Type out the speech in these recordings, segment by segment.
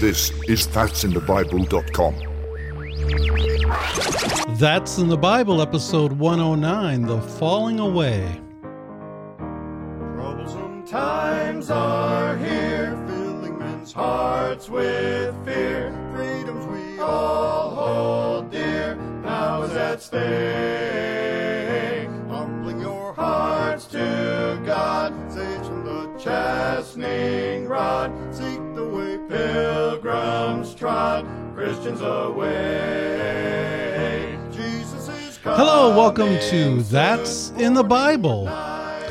This is that'sinthebible.com. That's in the Bible, episode 109 The Falling Away. Troublesome times are here, filling men's hearts with fear. Freedoms we all hold dear, now is at stake. Humbling your hearts to God, sage from the chastening rod. Seek the way pilgrims Christians away. Jesus is coming. Hello, welcome to That's in the Bible.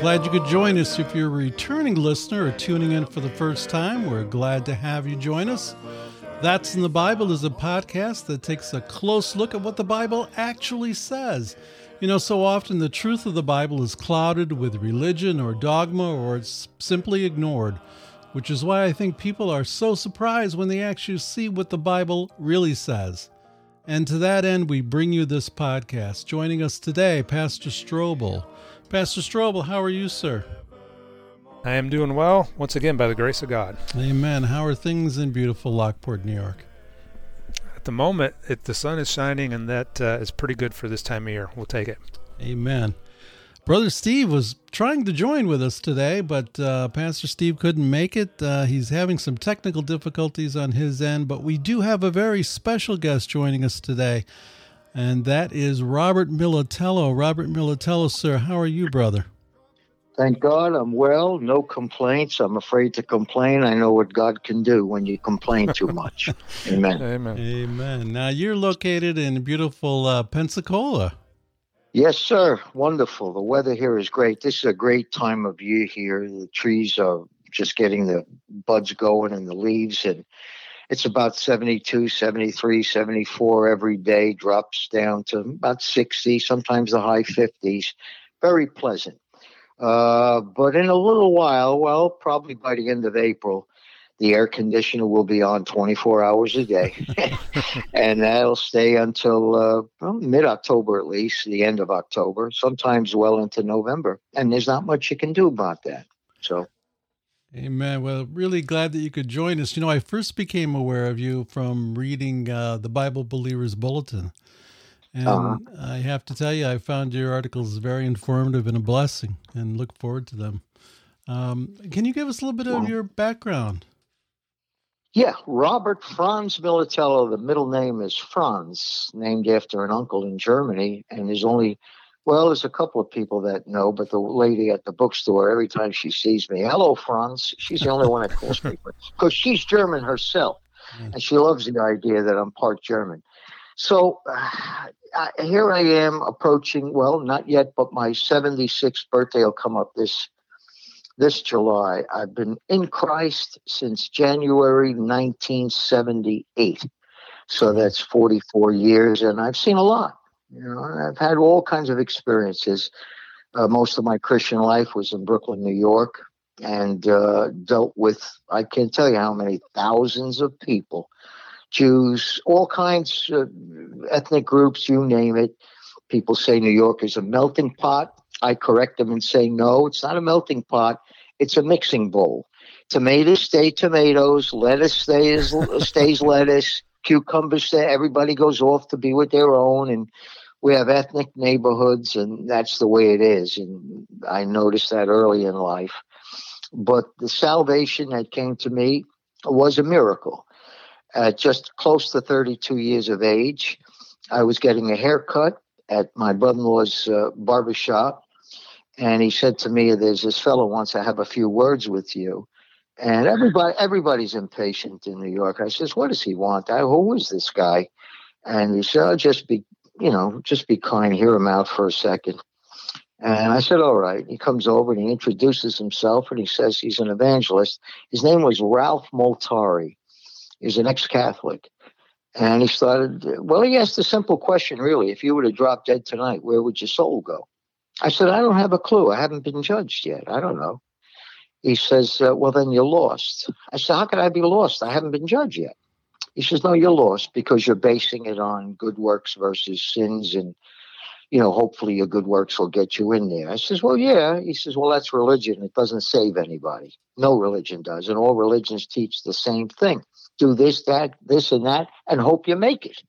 Glad you could join us. If you're a returning listener or tuning in for the first time, we're glad to have you join us. That's in the Bible is a podcast that takes a close look at what the Bible actually says. You know, so often the truth of the Bible is clouded with religion or dogma or it's simply ignored, which is why I think people are so surprised when they actually see what the Bible really says. And to that end, we bring you this podcast. Joining us today, Pastor Strobel. Pastor Strobel, how are you, sir? I am doing well, once again, by the grace of God. Amen. How are things in beautiful Lockport, New York? At the moment, it, the sun is shining, and that uh, is pretty good for this time of year. We'll take it. Amen. Brother Steve was trying to join with us today, but uh, Pastor Steve couldn't make it. Uh, he's having some technical difficulties on his end, but we do have a very special guest joining us today, and that is Robert Militello. Robert Militello, sir, how are you, brother? Thank God I'm well, no complaints. I'm afraid to complain. I know what God can do when you complain too much. Amen. Amen. Amen. Now, you're located in beautiful uh, Pensacola. Yes, sir. Wonderful. The weather here is great. This is a great time of year here. The trees are just getting the buds going and the leaves and it's about 72, 73, 74 every day, drops down to about 60, sometimes the high 50s. Very pleasant. Uh, but in a little while, well, probably by the end of April, the air conditioner will be on 24 hours a day. and that'll stay until uh, well, mid October at least, the end of October, sometimes well into November. And there's not much you can do about that. So. Amen. Well, really glad that you could join us. You know, I first became aware of you from reading uh, the Bible Believers Bulletin. And Uh-huh. I have to tell you, I found your articles very informative and a blessing and look forward to them. Um, can you give us a little bit of your background? Yeah, Robert Franz Militello. The middle name is Franz, named after an uncle in Germany. And there's only, well, there's a couple of people that know, but the lady at the bookstore, every time she sees me, hello, Franz. She's the only one that calls me, because she's German herself. Mm. And she loves the idea that I'm part German. So uh, here I am approaching, well, not yet, but my 76th birthday will come up this this July. I've been in Christ since January 1978. So that's 44 years, and I've seen a lot. You know, I've had all kinds of experiences. Uh, most of my Christian life was in Brooklyn, New York, and uh, dealt with, I can't tell you how many thousands of people Jews, all kinds of ethnic groups, you name it. People say New York is a melting pot. I correct them and say, no, it's not a melting pot. It's a mixing bowl. Tomatoes stay tomatoes. Lettuce stays stays lettuce. Cucumbers stay. Everybody goes off to be with their own, and we have ethnic neighborhoods, and that's the way it is. And I noticed that early in life. But the salvation that came to me was a miracle. At just close to 32 years of age, I was getting a haircut at my brother-in-law's uh, barber shop and he said to me there's this fellow wants to have a few words with you. And everybody everybody's impatient in new york. I says what does he want? I, who is this guy? And he said oh, just be you know just be kind hear him out for a second. And i said all right. He comes over and he introduces himself and he says he's an evangelist. His name was ralph moltari he's an ex-catholic. And he started well he asked a simple question really. If you were to drop dead tonight where would your soul go I said, I don't have a clue. I haven't been judged yet. I don't know. He says, uh, Well, then you're lost. I said, How could I be lost? I haven't been judged yet. He says, No, you're lost because you're basing it on good works versus sins. And you know, hopefully your good works will get you in there. I says, well, yeah. He says, well, that's religion. It doesn't save anybody. No religion does. And all religions teach the same thing do this, that, this, and that, and hope you make it.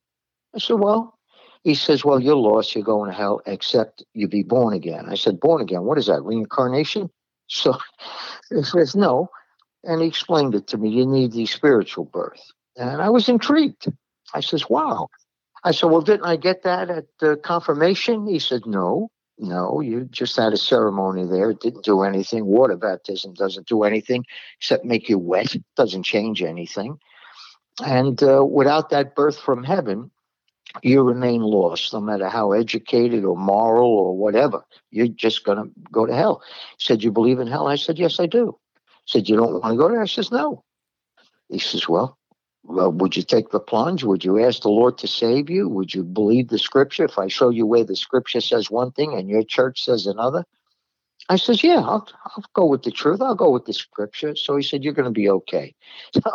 I said, well, he says, well, you're lost. You're going to hell, except you be born again. I said, born again? What is that, reincarnation? So he says, no. And he explained it to me. You need the spiritual birth. And I was intrigued. I says, wow. I said, well, didn't I get that at the confirmation? He said, no, no, you just had a ceremony there. It didn't do anything. Water baptism doesn't do anything except make you wet. It doesn't change anything. And uh, without that birth from heaven, you remain lost, no matter how educated or moral or whatever. You're just going to go to hell. He said, You believe in hell? I said, Yes, I do. He said, You don't want to go there? I says, No. He says, Well, well, would you take the plunge? Would you ask the Lord to save you? Would you believe the scripture if I show you where the scripture says one thing and your church says another? I says, yeah, I'll, I'll go with the truth. I'll go with the scripture. So he said, you're going to be okay. So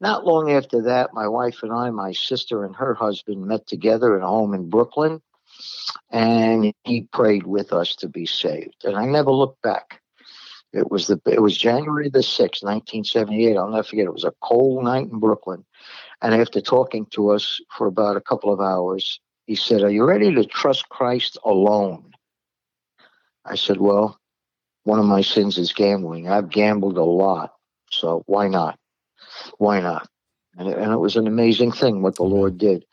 not long after that, my wife and I, my sister and her husband met together at a home in Brooklyn, and he prayed with us to be saved. And I never looked back. It was the it was January the sixth, nineteen seventy eight. I'll never forget. It was a cold night in Brooklyn, and after talking to us for about a couple of hours, he said, "Are you ready to trust Christ alone?" I said, "Well, one of my sins is gambling. I've gambled a lot, so why not? Why not? And it, and it was an amazing thing what the Lord did.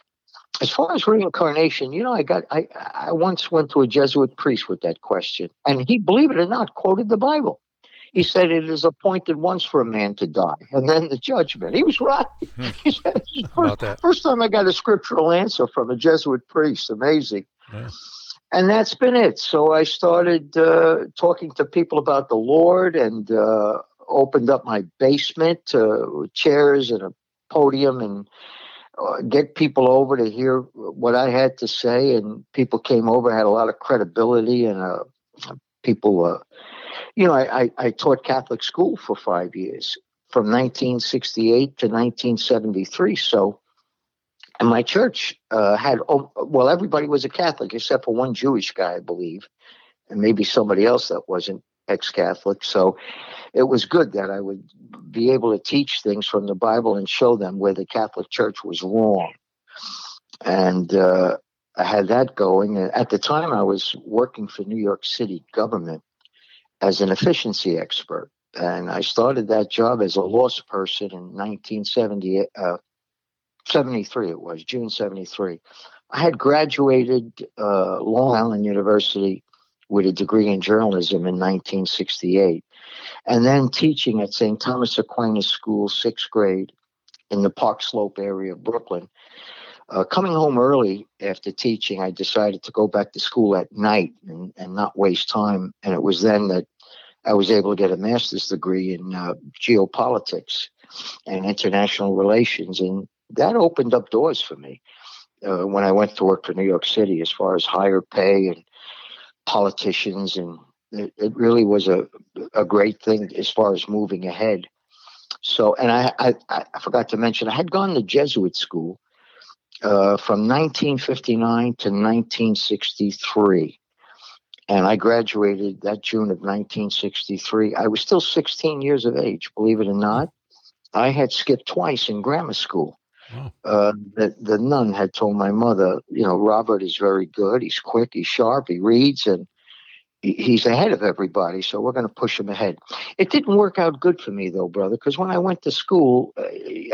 As far as reincarnation, you know, I got I I once went to a Jesuit priest with that question, and he, believe it or not, quoted the Bible. He said it is appointed once for a man to die, and then the judgment. He was right. Hmm. He said, first, first time I got a scriptural answer from a Jesuit priest. Amazing. And that's been it. So I started uh, talking to people about the Lord and uh, opened up my basement to chairs and a podium and uh, get people over to hear what I had to say. And people came over, had a lot of credibility, and uh, people, uh, you know, I, I, I taught Catholic school for five years from 1968 to 1973. So and my church uh, had, oh, well, everybody was a Catholic except for one Jewish guy, I believe, and maybe somebody else that wasn't ex Catholic. So it was good that I would be able to teach things from the Bible and show them where the Catholic Church was wrong. And uh, I had that going. At the time, I was working for New York City government as an efficiency expert. And I started that job as a loss person in 1970, uh, 73 it was june 73 i had graduated uh, long island university with a degree in journalism in 1968 and then teaching at st thomas aquinas school sixth grade in the park slope area of brooklyn. Uh, coming home early after teaching i decided to go back to school at night and, and not waste time and it was then that i was able to get a master's degree in uh, geopolitics and international relations and that opened up doors for me uh, when I went to work for New York City as far as higher pay and politicians. And it, it really was a, a great thing as far as moving ahead. So, and I, I, I forgot to mention, I had gone to Jesuit school uh, from 1959 to 1963. And I graduated that June of 1963. I was still 16 years of age, believe it or not. I had skipped twice in grammar school. Uh, the, the nun had told my mother, you know, Robert is very good. He's quick, he's sharp, he reads, and he, he's ahead of everybody. So we're going to push him ahead. It didn't work out good for me, though, brother, because when I went to school, uh,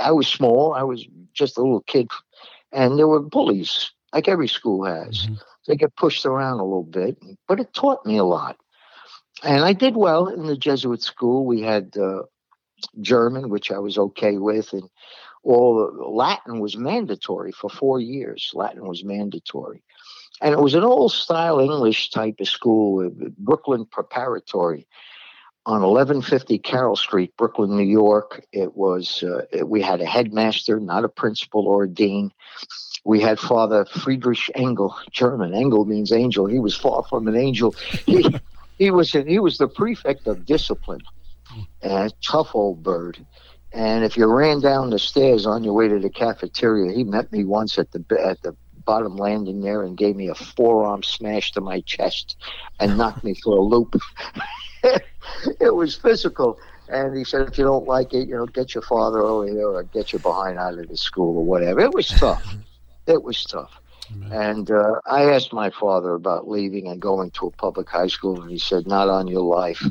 I was small. I was just a little kid, and there were bullies, like every school has. Mm-hmm. They get pushed around a little bit, but it taught me a lot. And I did well in the Jesuit school. We had uh, German, which I was okay with, and well, Latin was mandatory for four years. Latin was mandatory. And it was an old style English type of school, Brooklyn Preparatory on 1150 Carroll Street, Brooklyn, New York. It was, uh, it, we had a headmaster, not a principal or a dean. We had Father Friedrich Engel, German. Engel means angel. He was far from an angel. He, he was he was the prefect of discipline, a tough old bird. And if you ran down the stairs on your way to the cafeteria, he met me once at the at the bottom landing there and gave me a forearm smash to my chest and knocked me for a loop. it was physical. And he said, if you don't like it, you know, get your father over here or get your behind out of the school or whatever. It was tough. It was tough. Amen. And uh, I asked my father about leaving and going to a public high school, and he said, not on your life.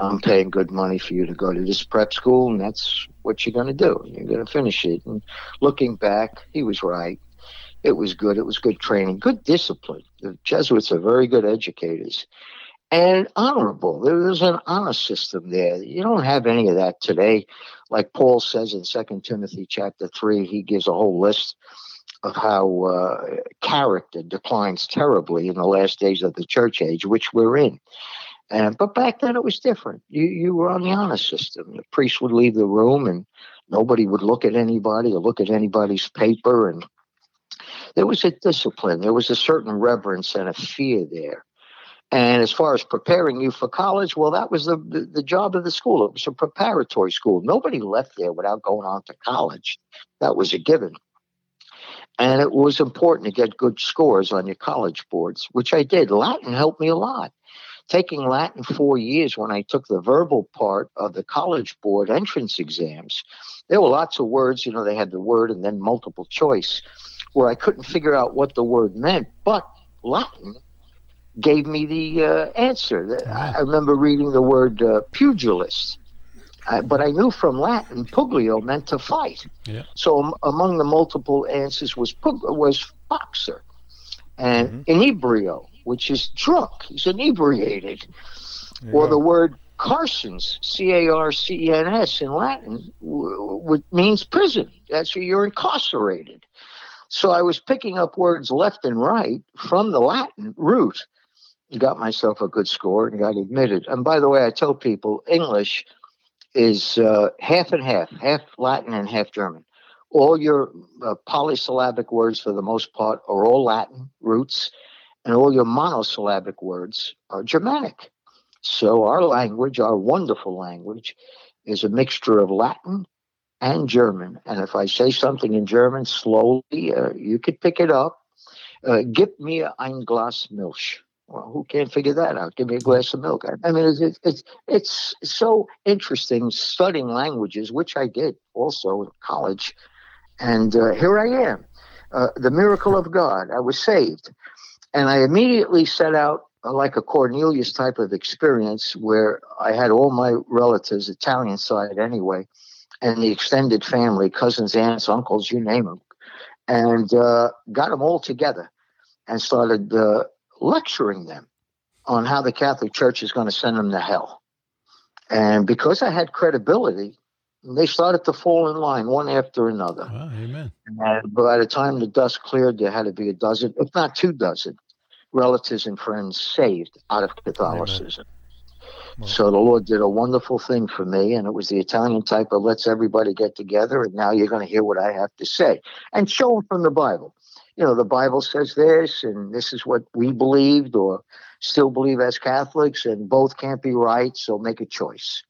I'm paying good money for you to go to this prep school, and that's what you're going to do. You're going to finish it. And looking back, he was right. It was good. It was good training, good discipline. The Jesuits are very good educators and honorable. There was an honor system there. You don't have any of that today. Like Paul says in Second Timothy chapter three, he gives a whole list of how uh, character declines terribly in the last days of the church age, which we're in. And but back then it was different. You you were on the honor system. The priest would leave the room, and nobody would look at anybody or look at anybody's paper. And there was a discipline. There was a certain reverence and a fear there. And as far as preparing you for college, well, that was the, the, the, job of the school. It was a preparatory school. Nobody left there without going on to college. That was a given. And it was important to get good scores on your college boards, which I did. Latin helped me a lot. Taking Latin four years when I took the verbal part of the college board entrance exams, there were lots of words. You know, they had the word and then multiple choice, where I couldn't figure out what the word meant. But Latin gave me the uh, answer. I remember reading the word uh, pugilist, uh, but I knew from Latin puglio meant to fight. Yeah. So um, among the multiple answers was pug- was boxer, and mm-hmm. inebrio, which is drunk. He's inebriated, yeah. or the word carcens, C A R C E N S in Latin, w- w- means prison. That's where you're incarcerated. So I was picking up words left and right from the Latin root got myself a good score and got admitted. And by the way, I tell people English is uh, half and half, half Latin and half German. All your uh, polysyllabic words, for the most part, are all Latin roots, and all your monosyllabic words are Germanic. So our language, our wonderful language, is a mixture of Latin and German. And if I say something in German slowly, uh, you could pick it up. Uh, Gib mir ein Glas Milch. Well, who can't figure that out? Give me a glass of milk. I mean, it's, it's, it's so interesting studying languages, which I did also in college. And uh, here I am, uh, the miracle of God. I was saved. And I immediately set out uh, like a Cornelius type of experience where I had all my relatives, Italian side anyway, and the extended family, cousins, aunts, uncles, you name them, and uh, got them all together and started uh, lecturing them on how the Catholic Church is going to send them to hell. And because I had credibility, they started to fall in line one after another. Wow, amen. And by the time the dust cleared, there had to be a dozen, if not two dozen, relatives and friends saved out of Catholicism. So the Lord did a wonderful thing for me, and it was the Italian type of let's everybody get together, and now you're going to hear what I have to say and show them from the Bible you know, the Bible says this, and this is what we believed or still believe as Catholics, and both can't be right, so make a choice.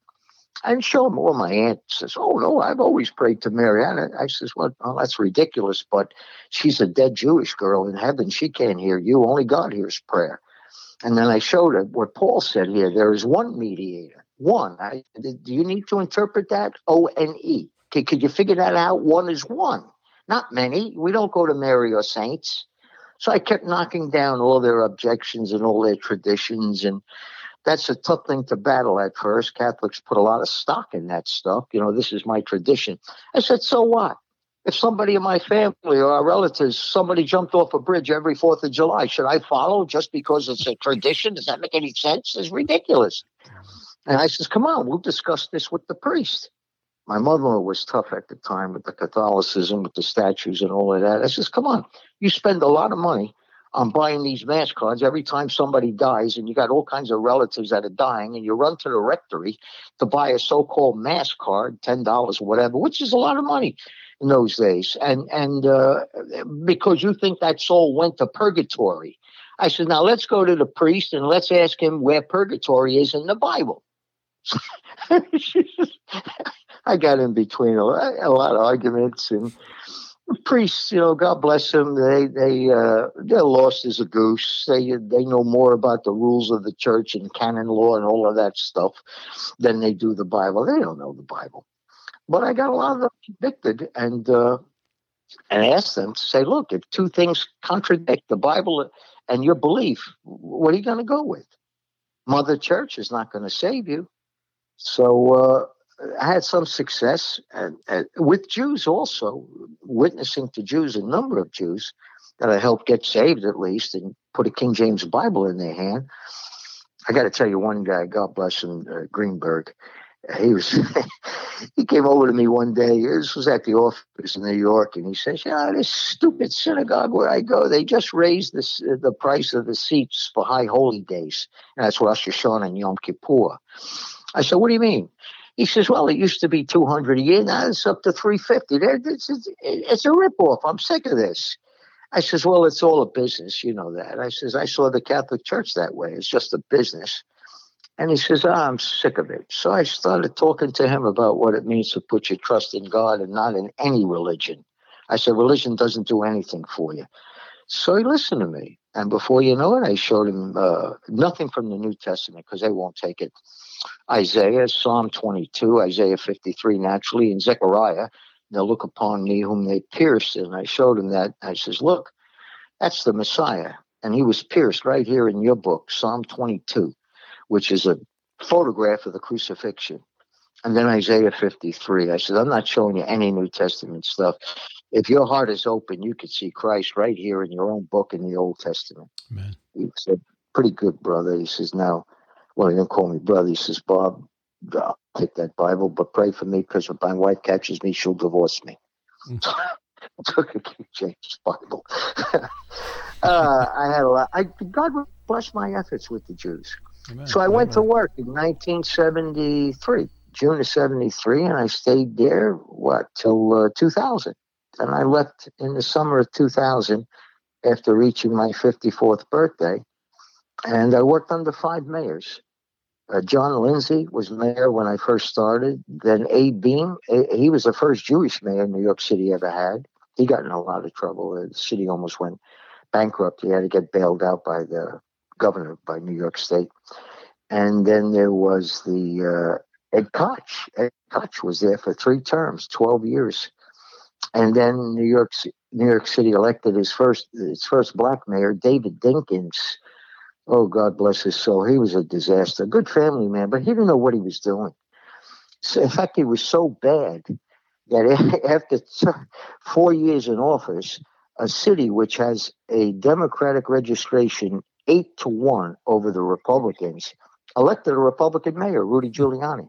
And show them. Well, my aunt says, "Oh no, I've always prayed to Mary." And I says, "Well, that's ridiculous, but she's a dead Jewish girl in heaven. She can't hear you. Only God hears prayer." And then I showed her what Paul said here. There is one mediator. One. I, do you need to interpret that? O N E. Could you figure that out? One is one. Not many. We don't go to Mary or saints. So I kept knocking down all their objections and all their traditions. And that's a tough thing to battle at first. Catholics put a lot of stock in that stuff. You know, this is my tradition. I said, so what? If somebody in my family or our relatives, somebody jumped off a bridge every 4th of July, should I follow just because it's a tradition? Does that make any sense? It's ridiculous. And I says, come on, we'll discuss this with the priest my mother was tough at the time with the Catholicism, with the statues and all of that. I says, come on, you spend a lot of money on buying these mass cards every time somebody dies, and you got all kinds of relatives that are dying, and you run to the rectory to buy a so-called mass card, ten dollars or whatever, which is a lot of money in those days, and and uh, because you think that soul went to purgatory. I said, now let's go to the priest and let's ask him where purgatory is in the Bible. I got in between a lot, a lot of arguments, and priests, you know, God bless them. They they uh, they're lost as a goose. They they know more about the rules of the church and canon law and all of that stuff than they do the Bible. They don't know the Bible. But I got a lot of them convicted and uh, and asked them to say, look, if two things contradict the Bible and your belief, what are you going to go with? Mother Church is not going to save you. So uh, I had some success and, and with Jews also, witnessing to Jews, a number of Jews that I helped get saved at least and put a King James Bible in their hand. I got to tell you, one guy, God bless him, uh, Greenberg, he was he came over to me one day. This was at the office in New York, and he says, "Yeah, this stupid synagogue where I go, they just raised this, uh, the price of the seats for high holy days, and that's Rosh Hashanah and Yom Kippur." I said, "What do you mean?" He says, "Well, it used to be two hundred a year. Now it's up to three fifty. It's, it's, it's a ripoff. I'm sick of this." I says, "Well, it's all a business. You know that." I says, "I saw the Catholic Church that way. It's just a business." And he says, oh, I'm sick of it. So I started talking to him about what it means to put your trust in God and not in any religion. I said, religion doesn't do anything for you. So he listened to me. And before you know it, I showed him uh, nothing from the New Testament because they won't take it. Isaiah, Psalm 22, Isaiah 53, naturally, and Zechariah. They'll look upon me whom they pierced. And I showed him that. I says, look, that's the Messiah. And he was pierced right here in your book, Psalm 22 which is a photograph of the crucifixion. And then Isaiah 53. I said, I'm not showing you any New Testament stuff. If your heart is open, you could see Christ right here in your own book in the Old Testament. Amen. He said, Pretty good, brother. He says, Now, well, he didn't call me brother. He says, Bob, I'll take that Bible, but pray for me because if my wife catches me, she'll divorce me. Mm. I took a King James Bible. uh, I had a lot. I, God bless my efforts with the Jews. Amen. So I went to work in 1973, June of 73, and I stayed there, what, till uh, 2000. And I left in the summer of 2000 after reaching my 54th birthday. And I worked under five mayors. Uh, John Lindsay was mayor when I first started. Then Abe Beame, he was the first Jewish mayor New York City ever had. He got in a lot of trouble. The city almost went bankrupt. He had to get bailed out by the governor by New York State. And then there was the uh, Ed Koch. Ed Koch was there for three terms, 12 years. And then New York, New York City elected his first, his first black mayor, David Dinkins. Oh, God bless his soul. He was a disaster. Good family man, but he didn't know what he was doing. So, in fact, he was so bad that after four years in office, a city which has a Democratic registration eight to one over the Republicans, elected a Republican mayor, Rudy Giuliani.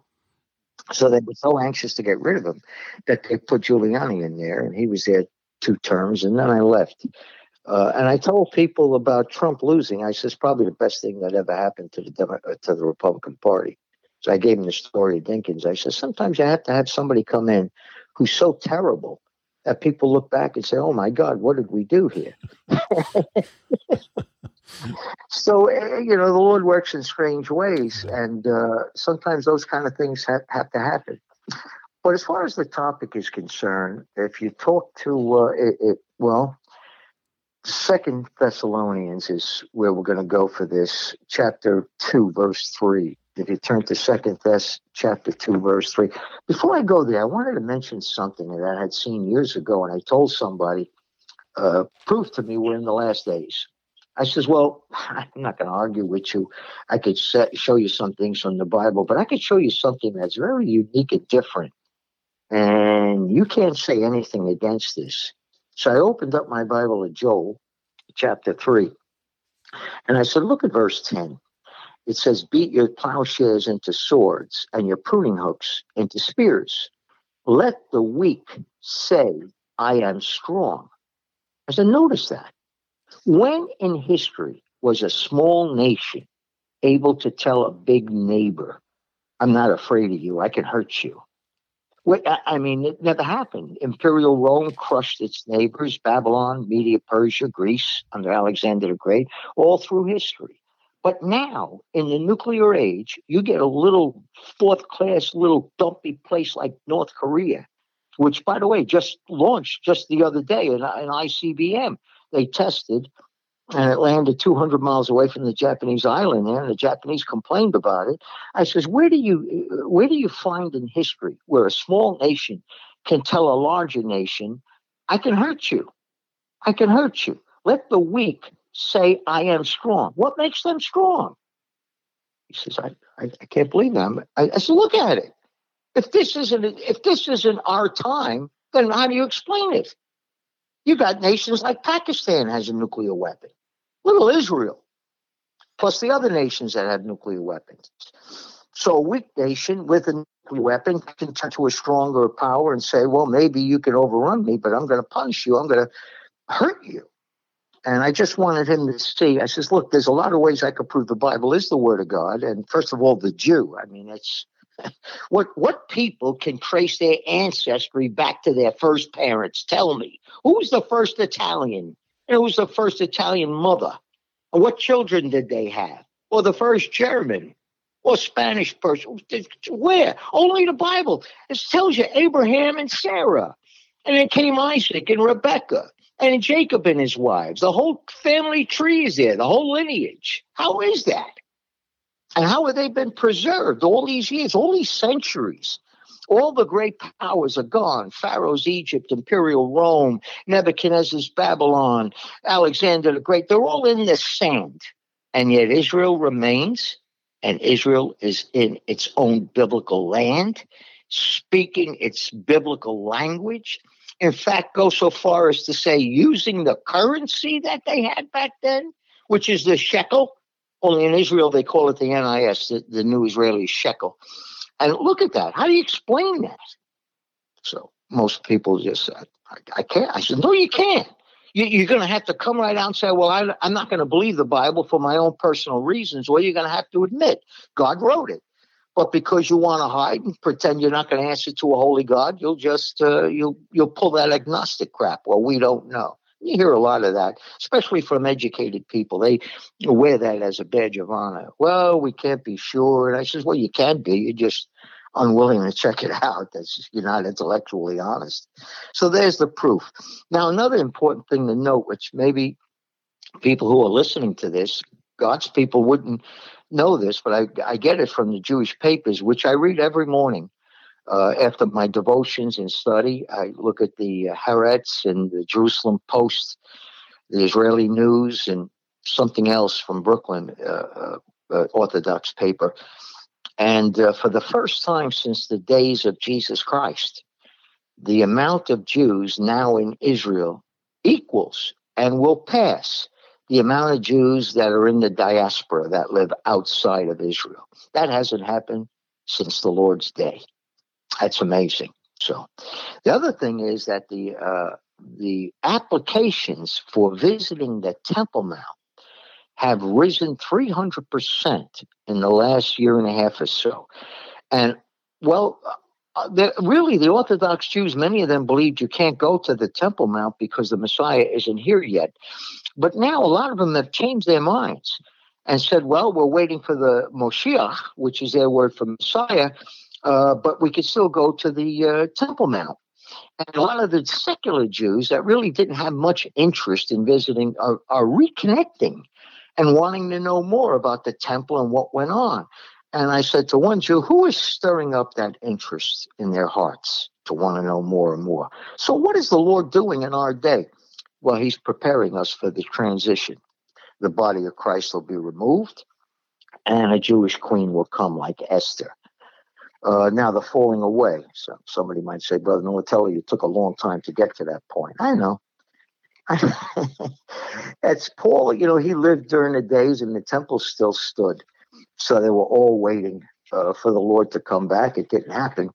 So they were so anxious to get rid of him that they put Giuliani in there, and he was there two terms, and then I left. Uh, and I told people about Trump losing. I said, it's probably the best thing that ever happened to the Demo- uh, to the Republican Party. So I gave him the story of Dinkins. I said, sometimes you have to have somebody come in who's so terrible that people look back and say, oh my God, what did we do here? so eh, you know the lord works in strange ways and uh, sometimes those kind of things have, have to happen but as far as the topic is concerned if you talk to uh, it, it, well second thessalonians is where we're going to go for this chapter 2 verse 3 if you turn to second thess chapter 2 verse 3 before i go there i wanted to mention something that i had seen years ago and i told somebody uh, to me we're in the last days I says, Well, I'm not going to argue with you. I could set, show you some things from the Bible, but I could show you something that's very unique and different. And you can't say anything against this. So I opened up my Bible to Joel chapter 3. And I said, Look at verse 10. It says, Beat your plowshares into swords and your pruning hooks into spears. Let the weak say, I am strong. I said, Notice that. When in history was a small nation able to tell a big neighbor, I'm not afraid of you, I can hurt you? I mean, it never happened. Imperial Rome crushed its neighbors, Babylon, Media, Persia, Greece, under Alexander the Great, all through history. But now, in the nuclear age, you get a little fourth class, little dumpy place like North Korea which, by the way, just launched just the other day an, in ICBM. They tested and it landed 200 miles away from the Japanese island and the Japanese complained about it. I says, where do you where do you find in history where a small nation can tell a larger nation, I can hurt you, I can hurt you. Let the weak say, I am strong. What makes them strong? He says, I, I, I can't believe them. I, I said, look at it. If this isn't if this isn't our time, then how do you explain it? You got nations like Pakistan has a nuclear weapon, little Israel, plus the other nations that have nuclear weapons. So a weak nation with a nuclear weapon can turn to a stronger power and say, well, maybe you can overrun me, but I'm going to punish you. I'm going to hurt you. And I just wanted him to see. I says, look, there's a lot of ways I could prove the Bible is the Word of God. And first of all, the Jew. I mean, it's what what people can trace their ancestry back to their first parents? Tell me, who was the first Italian? Who was the first Italian mother? And what children did they have? Or the first German? Or Spanish person? Where? Only the Bible. It tells you Abraham and Sarah. And then came Isaac and Rebecca and Jacob and his wives. The whole family tree is there, the whole lineage. How is that? And how have they been preserved all these years, all these centuries? All the great powers are gone. Pharaoh's Egypt, Imperial Rome, Nebuchadnezzar's Babylon, Alexander the Great, they're all in the sand. And yet Israel remains, and Israel is in its own biblical land, speaking its biblical language. In fact, go so far as to say using the currency that they had back then, which is the shekel, only in Israel, they call it the NIS, the, the new Israeli shekel. And look at that. How do you explain that? So most people just said, I, I can't. I said, no, you can't. You, are going to have to come right out and say, well, I, I'm not going to believe the Bible for my own personal reasons. Well, you're going to have to admit God wrote it. But because you want to hide and pretend you're not going to answer to a holy God, you'll just uh, you'll you'll pull that agnostic crap. Well, we don't know. You hear a lot of that, especially from educated people. They wear that as a badge of honor. Well, we can't be sure. And I says, well, you can be. You're just unwilling to check it out. That's you're not intellectually honest. So there's the proof. Now, another important thing to note, which maybe people who are listening to this, God's people wouldn't know this, but I, I get it from the Jewish papers, which I read every morning. Uh, after my devotions and study, I look at the uh, Haaretz and the Jerusalem Post, the Israeli News, and something else from Brooklyn, uh, uh, uh Orthodox paper. And uh, for the first time since the days of Jesus Christ, the amount of Jews now in Israel equals and will pass the amount of Jews that are in the diaspora that live outside of Israel. That hasn't happened since the Lord's day. That's amazing. So, the other thing is that the uh, the applications for visiting the Temple Mount have risen 300% in the last year and a half or so. And, well, uh, really, the Orthodox Jews, many of them believed you can't go to the Temple Mount because the Messiah isn't here yet. But now a lot of them have changed their minds and said, well, we're waiting for the Moshiach, which is their word for Messiah, uh, but we could still go to the uh, Temple Mount. And a lot of the secular Jews that really didn't have much interest in visiting are, are reconnecting and wanting to know more about the temple and what went on. And I said to one Jew, who is stirring up that interest in their hearts to want to know more and more? So, what is the Lord doing in our day? Well, He's preparing us for the transition. The body of Christ will be removed, and a Jewish queen will come like Esther. Uh, now the falling away. So somebody might say, Brother Novatelli, you took a long time to get to that point. I know. It's Paul, you know, he lived during the days and the temple still stood. So they were all waiting uh, for the Lord to come back. It didn't happen.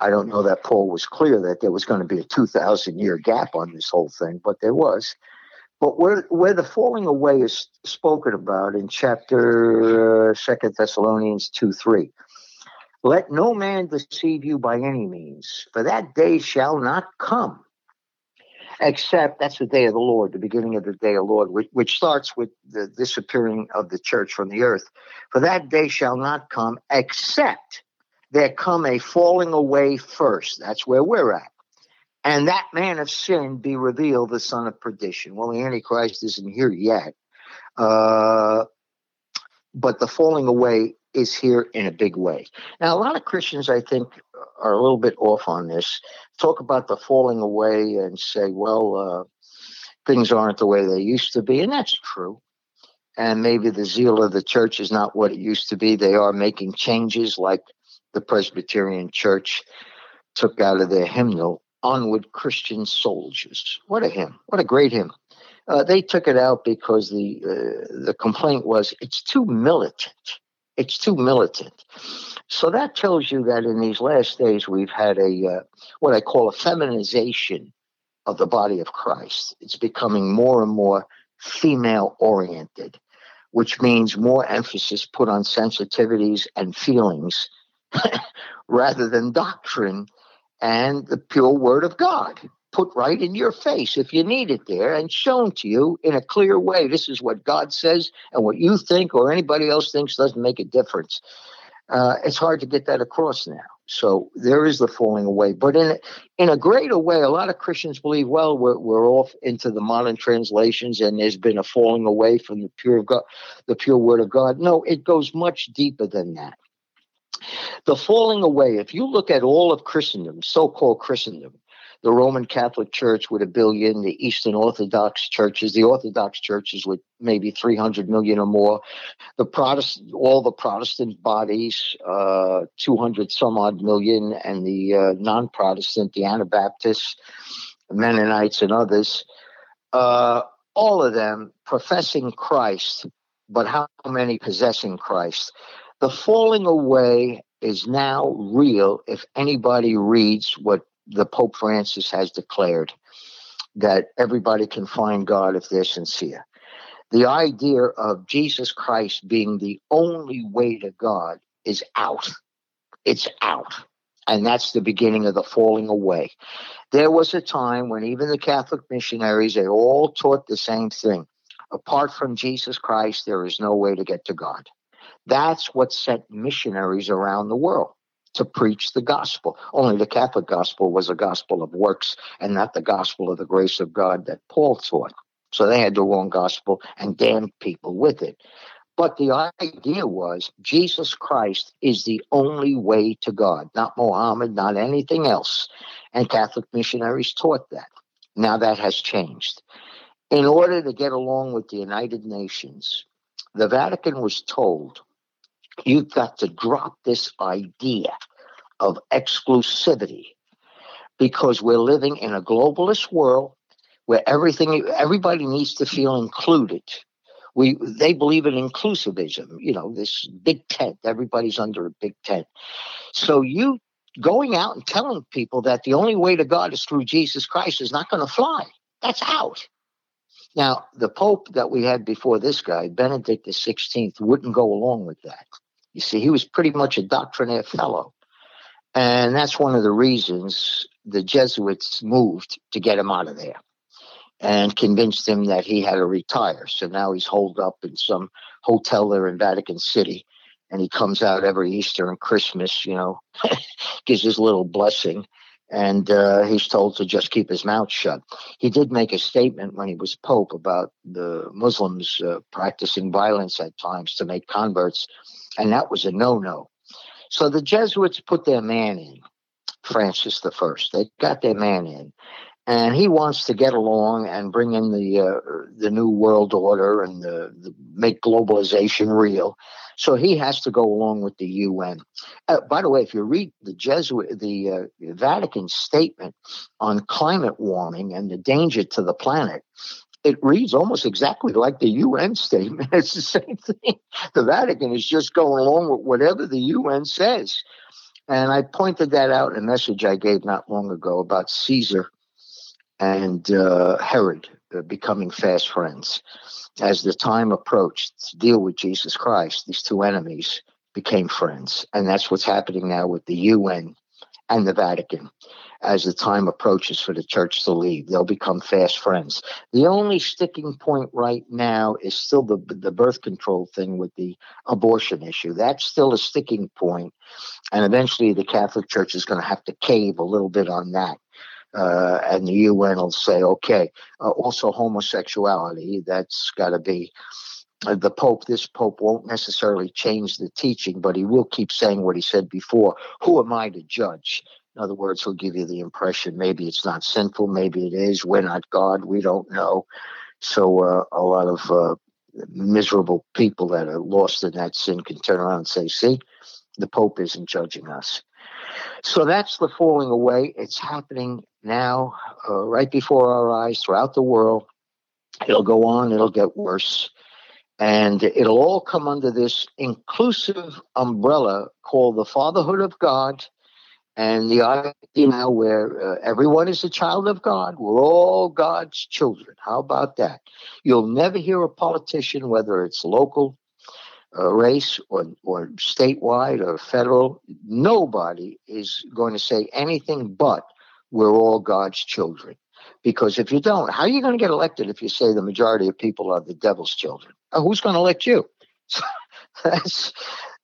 I don't know that Paul was clear that there was going to be a 2,000 year gap on this whole thing, but there was. But where, where the falling away is spoken about in chapter uh, 2 Thessalonians 2 3, let no man deceive you by any means, for that day shall not come. Except that's the day of the Lord, the beginning of the day of the Lord, which, which starts with the disappearing of the church from the earth. For that day shall not come except there come a falling away first. That's where we're at. And that man of sin be revealed, the son of perdition. Well, the Antichrist isn't here yet. Uh, but the falling away is here in a big way. Now, a lot of Christians, I think, are a little bit off on this. Talk about the falling away and say, well, uh, things aren't the way they used to be. And that's true and maybe the zeal of the church is not what it used to be. They are making changes, like the Presbyterian Church took out of their hymnal, Onward Christian Soldiers. What a hymn. What a great hymn. Uh, they took it out because the uh, the complaint was it's too militant. It's too militant. So that tells you that in these last days we've had a uh, what I call a feminization of the body of Christ. It's becoming more and more female oriented which means more emphasis put on sensitivities and feelings rather than doctrine and the pure word of God put right in your face if you need it there and shown to you in a clear way. This is what God says, and what you think or anybody else thinks doesn't make a difference. Uh, it's hard to get that across now. So there is the falling away. But in in a greater way, a lot of Christians believe, well, we're, we're off into the modern translations and there's been a falling away from the pure God, the pure word of God. No, it goes much deeper than that. The falling away, if you look at all of Christendom, so-called Christendom, the Roman Catholic Church with a billion, the Eastern Orthodox churches, the Orthodox churches with maybe 300 million or more, the Protestant, all the Protestant bodies, uh, 200 some odd million, and the uh, non-Protestant, the Anabaptists, Mennonites, and others, uh, all of them professing Christ, but how many possessing Christ? The falling away is now real if anybody reads what the Pope Francis has declared that everybody can find God if they're sincere. The idea of Jesus Christ being the only way to God is out. It's out. And that's the beginning of the falling away. There was a time when even the Catholic missionaries, they all taught the same thing. Apart from Jesus Christ, there is no way to get to God. That's what sent missionaries around the world to preach the gospel. Only the Catholic gospel was a gospel of works and not the gospel of the grace of God that Paul taught. So they had the wrong gospel and damned people with it. But the idea was Jesus Christ is the only way to God, not Mohammed, not anything else. And Catholic missionaries taught that. Now that has changed. In order to get along with the United Nations, the Vatican was told You've got to drop this idea of exclusivity because we're living in a globalist world where everything everybody needs to feel included. We they believe in inclusivism, you know, this big tent, everybody's under a big tent. So you going out and telling people that the only way to God is through Jesus Christ is not going to fly. That's out. Now, the Pope that we had before this guy, Benedict XVI, wouldn't go along with that. You see, he was pretty much a doctrinaire fellow. And that's one of the reasons the Jesuits moved to get him out of there and convinced him that he had to retire. So now he's holed up in some hotel there in Vatican City. And he comes out every Easter and Christmas, you know, gives his little blessing. And uh, he's told to just keep his mouth shut. He did make a statement when he was Pope about the Muslims uh, practicing violence at times to make converts and that was a no-no. So the Jesuits put their man in, Francis the First. They got their man in, and he wants to get along and bring in the uh, the new world order and the, the, make globalization real. So he has to go along with the UN. Uh, by the way, if you read the Jesuit, the uh, Vatican statement on climate warming and the danger to the planet, it reads almost exactly like the UN statement. It's the same thing. The Vatican is just going along with whatever the UN says. And I pointed that out in a message I gave not long ago about Caesar and uh, Herod uh, becoming fast friends. As the time approached to deal with Jesus Christ, these two enemies became friends. And that's what's happening now with the UN and the Vatican. As the time approaches for the church to leave. They'll become fast friends. The only sticking point right now is still the the birth control thing with the abortion issue. That's still a sticking point, and eventually the Catholic Church is going to have to cave a little bit on that. Uh, and the UN will say, okay, uh, also homosexuality, that's got to be uh, the Pope, this Pope won't necessarily change the teaching, but he will keep saying what he said before. Who am I to judge? In other words, he'll give you the impression maybe it's not sinful, maybe it is. We're not God, we don't know. So uh, a lot of uh, miserable people that are lost in that sin can turn around and say, see, the Pope isn't judging us. So that's the falling away. It's happening now, uh, right before our eyes, throughout the world. It'll go on, it'll get worse. And it'll all come under this inclusive umbrella called the fatherhood of God. And the idea now where uh, everyone is a child of God, we're all God's children. How about that? You'll never hear a politician, whether it's local, uh, race or, or statewide or federal, nobody is going to say anything but we're all God's children. Because if you don't, how are you going to get elected if you say the majority of people are the devil's children? Uh, who's going to elect you? that's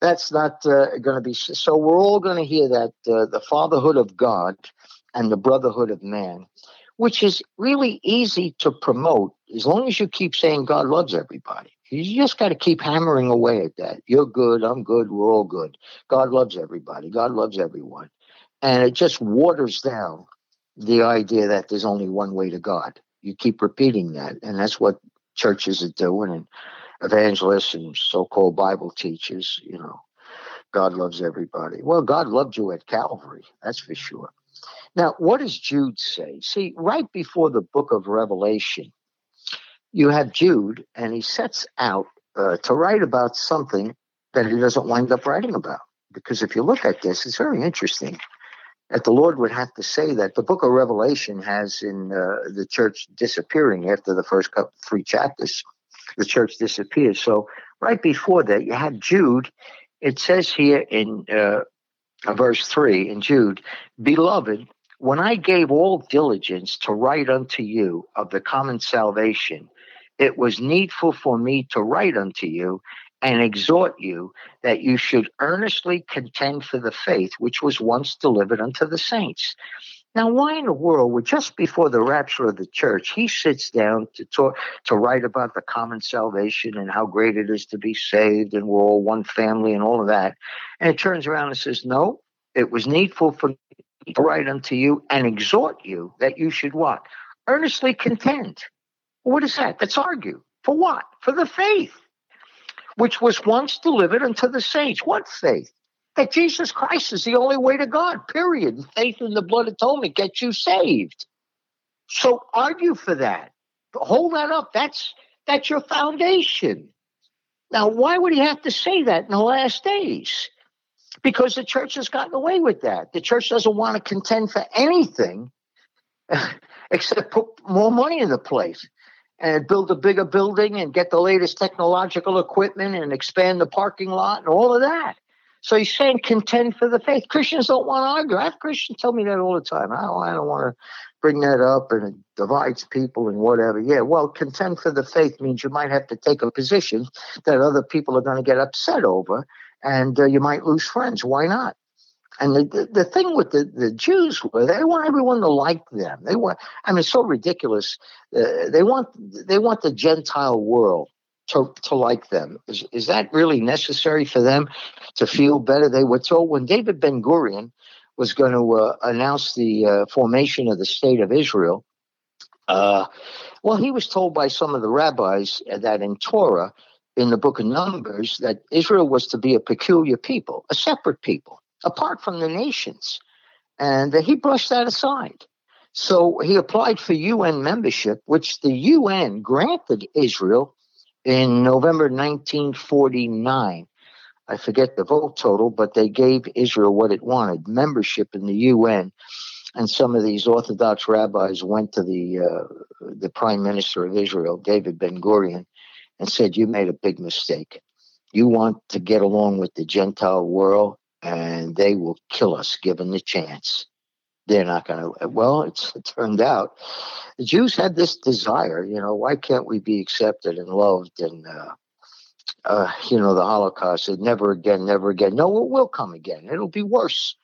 that's not uh, going to be so. We're all going to hear that uh, the fatherhood of God and the brotherhood of man, which is really easy to promote as long as you keep saying God loves everybody. You just got to keep hammering away at that. You're good. I'm good. We're all good. God loves everybody. God loves everyone. And it just waters down the idea that there's only one way to God. You keep repeating that. And that's what churches are doing and evangelists and so called Bible teachers, you know. God loves everybody. Well, God loved you at Calvary, that's for sure. Now, what does Jude say? See, right before the book of Revelation, you have Jude, and he sets out uh, to write about something that he doesn't wind up writing about. Because if you look at this, it's very interesting that the Lord would have to say that the book of Revelation has in uh, the church disappearing after the first couple, three chapters. The church disappears. So right before that, you have Jude. It says here in uh, verse 3 in Jude, Beloved, when I gave all diligence to write unto you of the common salvation, it was needful for me to write unto you and exhort you that you should earnestly contend for the faith which was once delivered unto the saints. Now, why in the world would just before the rapture of the church, he sits down to talk to write about the common salvation and how great it is to be saved and we're all one family and all of that. And it turns around and says, No, it was needful for me to write unto you and exhort you that you should what? Earnestly contend what is that? Let's argue. For what? For the faith, which was once delivered unto the saints. What faith? That Jesus Christ is the only way to God, period. Faith in the blood atonement gets you saved. So argue for that. Hold that up. That's that's your foundation. Now, why would he have to say that in the last days? Because the church has gotten away with that. The church doesn't want to contend for anything except put more money in the place and build a bigger building and get the latest technological equipment and expand the parking lot and all of that. So he's saying contend for the faith. Christians don't want to argue. I have Christians tell me that all the time. I don't, I don't want to bring that up and it divides people and whatever. Yeah, well, contend for the faith means you might have to take a position that other people are going to get upset over and uh, you might lose friends. Why not? And the, the, the, thing with the, the Jews were they want everyone to like them. They want I mean it's so ridiculous. Uh, they want they want the Gentile world to, to like them. Is, is that really necessary for them to feel better? They were told when David Ben Gurion was going to uh, announce the uh, formation of the state of Israel. Uh, well, he was told by some of the rabbis that in Torah, in the book of Numbers, that Israel was to be a peculiar people, a separate people apart from the nations. And he brushed that aside. So he applied for UN membership, which the UN granted Israel in November 1949. I forget the vote total, but they gave Israel what it wanted membership in the UN. And some of these Orthodox rabbis went to the, uh, the Prime Minister of Israel, David Ben Gurion, and said, You made a big mistake. You want to get along with the Gentile world and they will kill us given the chance. They're not going to. Well, it's, it turned out the Jews had this desire. You know, why can't we be accepted and loved and uh, uh, you know, the Holocaust said never again, never again. No, it will come again. It'll be worse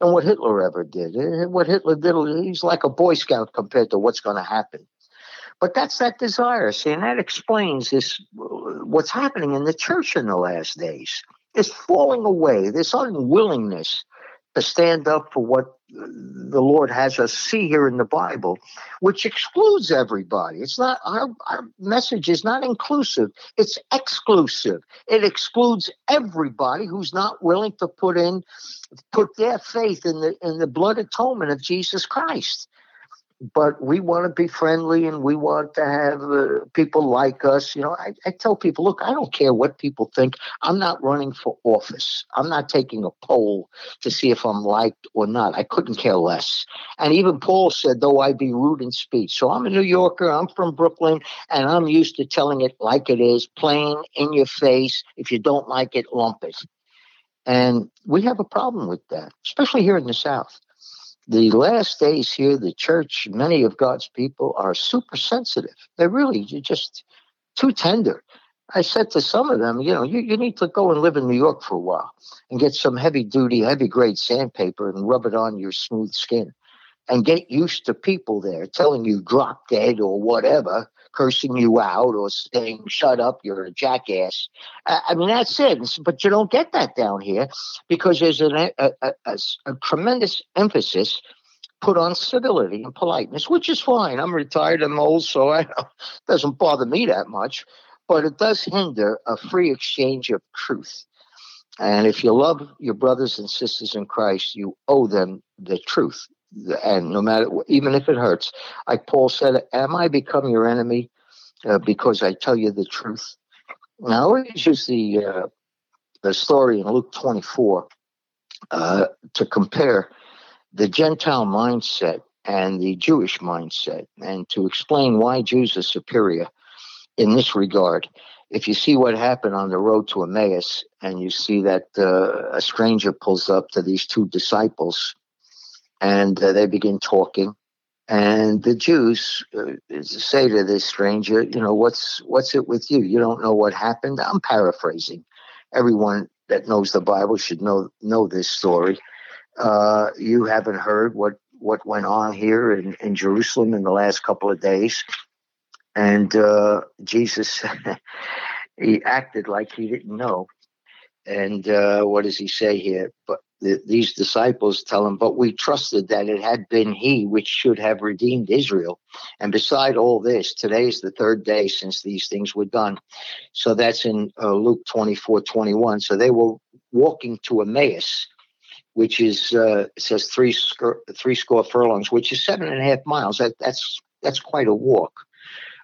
than what Hitler ever did. What Hitler did, he's like a Boy Scout compared to what's going to happen. But that's that desire, see, and that explains this what's happening in the church in the last days. This falling away, this unwillingness to stand up for what the Lord has us see here in the Bible, which excludes everybody. It's not our, our message is not inclusive, it's exclusive. It excludes everybody who's not willing to put in put their faith in the in the blood atonement of Jesus Christ but we want to be friendly and we want to have uh, people like us. You know, I, I tell people, look, I don't care what people think. I'm not running for office. I'm not taking a poll to see if I'm liked or not. I couldn't care less. And even Paul said, though I be rude in speech. So I'm a New Yorker. I'm from Brooklyn, and I'm used to telling it like it is, plain in your face. If you don't like it, lump it. And we have a problem with that, especially here in the South the last days here, the church, many of God's people are super sensitive. They're really just too tender. I said to some of them, you know, you, you need to go and live in New York for a while and get some heavy duty, heavy grade sandpaper and rub it on your smooth skin and get used to people there telling you drop dead or whatever, cursing you out or saying, shut up, you're a jackass. I mean, that's it. But you don't get that down here because there's an, a, a, a, a tremendous emphasis put on civility and politeness, which is fine. I'm retired, I'm old, so it doesn't bother me that much. But it does hinder a free exchange of truth. And if you love your brothers and sisters in Christ, you owe them the truth and no matter even if it hurts. Like paul said am i become your enemy uh, because i tell you the truth? Now i always use the uh, the story in luke 24 uh, to compare the gentile mindset and the jewish mindset and to explain why jews are superior in this regard. If you see what happened on the road to emmaus and you see that uh, a stranger pulls up to these two disciples and uh, they begin talking. And the Jews uh, say to this stranger, you know, what's what's it with you? You don't know what happened. I'm paraphrasing. Everyone that knows the Bible should know know this story. Uh, you haven't heard what what went on here in, in Jerusalem in the last couple of days. And uh, Jesus, he acted like he didn't know. And uh, what does he say here? But the, these disciples tell him, But we trusted that it had been he which should have redeemed Israel. And beside all this, today is the third day since these things were done. So that's in uh, Luke 24 21. So they were walking to Emmaus, which is, uh, says three, score, three score furlongs, which is seven and a half miles. That, that's, that's quite a walk.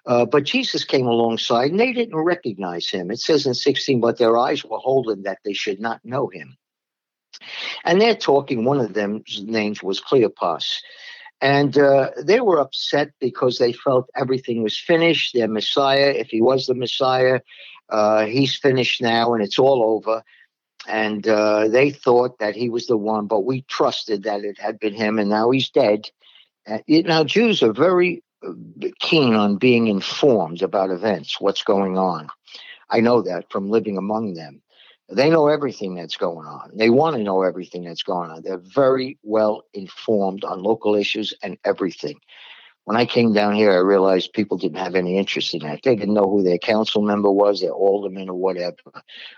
Uh, but Jesus came alongside and they didn't recognize him. It says in 16, but their eyes were holden that they should not know him. And they're talking, one of them's names was Cleopas. And uh, they were upset because they felt everything was finished. Their Messiah, if he was the Messiah, uh, he's finished now and it's all over. And uh, they thought that he was the one, but we trusted that it had been him, and now he's dead. now, Jews are very uh, keen on being informed about events, what's going on. I know that from living among them. They know everything that's going on. They want to know everything that's going on. They're very well informed on local issues and everything. When I came down here, I realized people didn't have any interest in that. They didn't know who their council member was, their alderman, or whatever.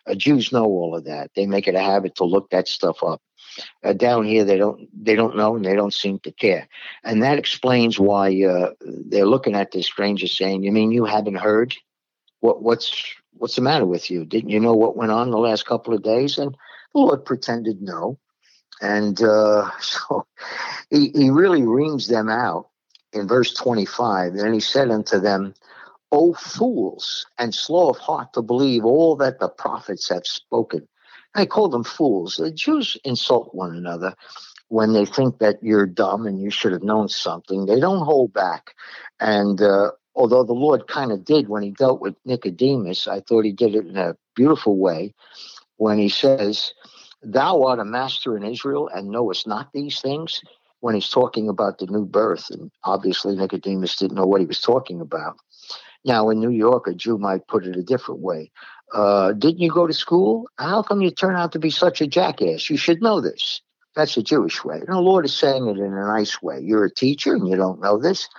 Uh, Jews know all of that. They make it a habit to look that stuff up. Uh, down here, they don't they don't know and they don't seem to care, and that explains why uh, they're looking at this stranger saying, "You mean you haven't heard? What what's what's the matter with you? Didn't you know what went on the last couple of days? And the Lord pretended no. And uh, so he, he really reams them out in verse 25. And he said unto them, O fools, and slow of heart to believe all that the prophets have spoken. I call them fools. The Jews insult one another when they think that you're dumb and you should have known something. They don't hold back. And uh, although the Lord kind of did when he dealt with Nicodemus, I thought he did it in a beautiful way when he says, Thou art a master in Israel and knowest not these things. when he's talking about the new birth. And obviously, Nicodemus didn't know what he was talking about. Now, in New York, a Jew might put it a different way. Uh, didn't you go to school? How come you turn out to be such a jackass? You should know this. That's a Jewish way. And the Lord is saying it in a nice way. You're a teacher and you don't know this.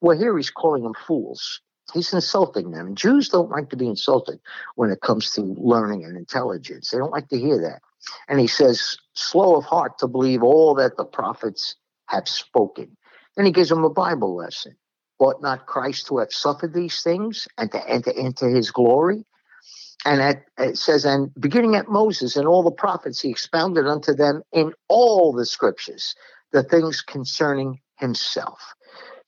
Well, here he's calling them fools. He's insulting them. Jews don't like to be insulted when it comes to learning and intelligence. They don't like to hear that. And he says, slow of heart to believe all that the prophets have spoken. Then he gives them a Bible lesson. Ought not Christ to have suffered these things and to enter into his glory? And at, it says, and beginning at Moses and all the prophets, he expounded unto them in all the scriptures the things concerning himself.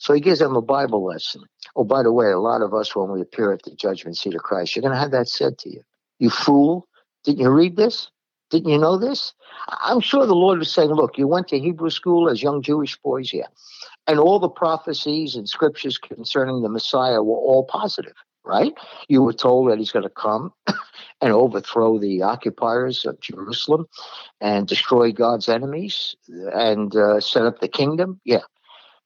So he gives them a Bible lesson. Oh, by the way, a lot of us, when we appear at the judgment seat of Christ, you're going to have that said to you. You fool. Didn't you read this? Didn't you know this? I'm sure the Lord was saying, look, you went to Hebrew school as young Jewish boys, yeah. And all the prophecies and scriptures concerning the Messiah were all positive, right? You were told that he's going to come and overthrow the occupiers of Jerusalem and destroy God's enemies and uh, set up the kingdom. Yeah.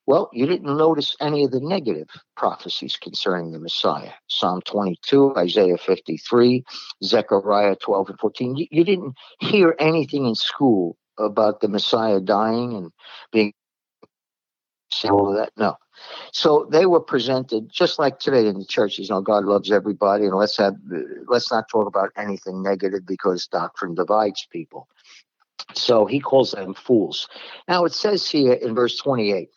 Well, you didn't notice any of the negative prophecies concerning the Messiah. Psalm 22, Isaiah 53, Zechariah 12 and 14. You, you didn't hear anything in school about the Messiah dying and being all of that. No. So they were presented just like today in the churches. You know, God loves everybody, and let's have let's not talk about anything negative because doctrine divides people. So he calls them fools. Now it says here in verse 28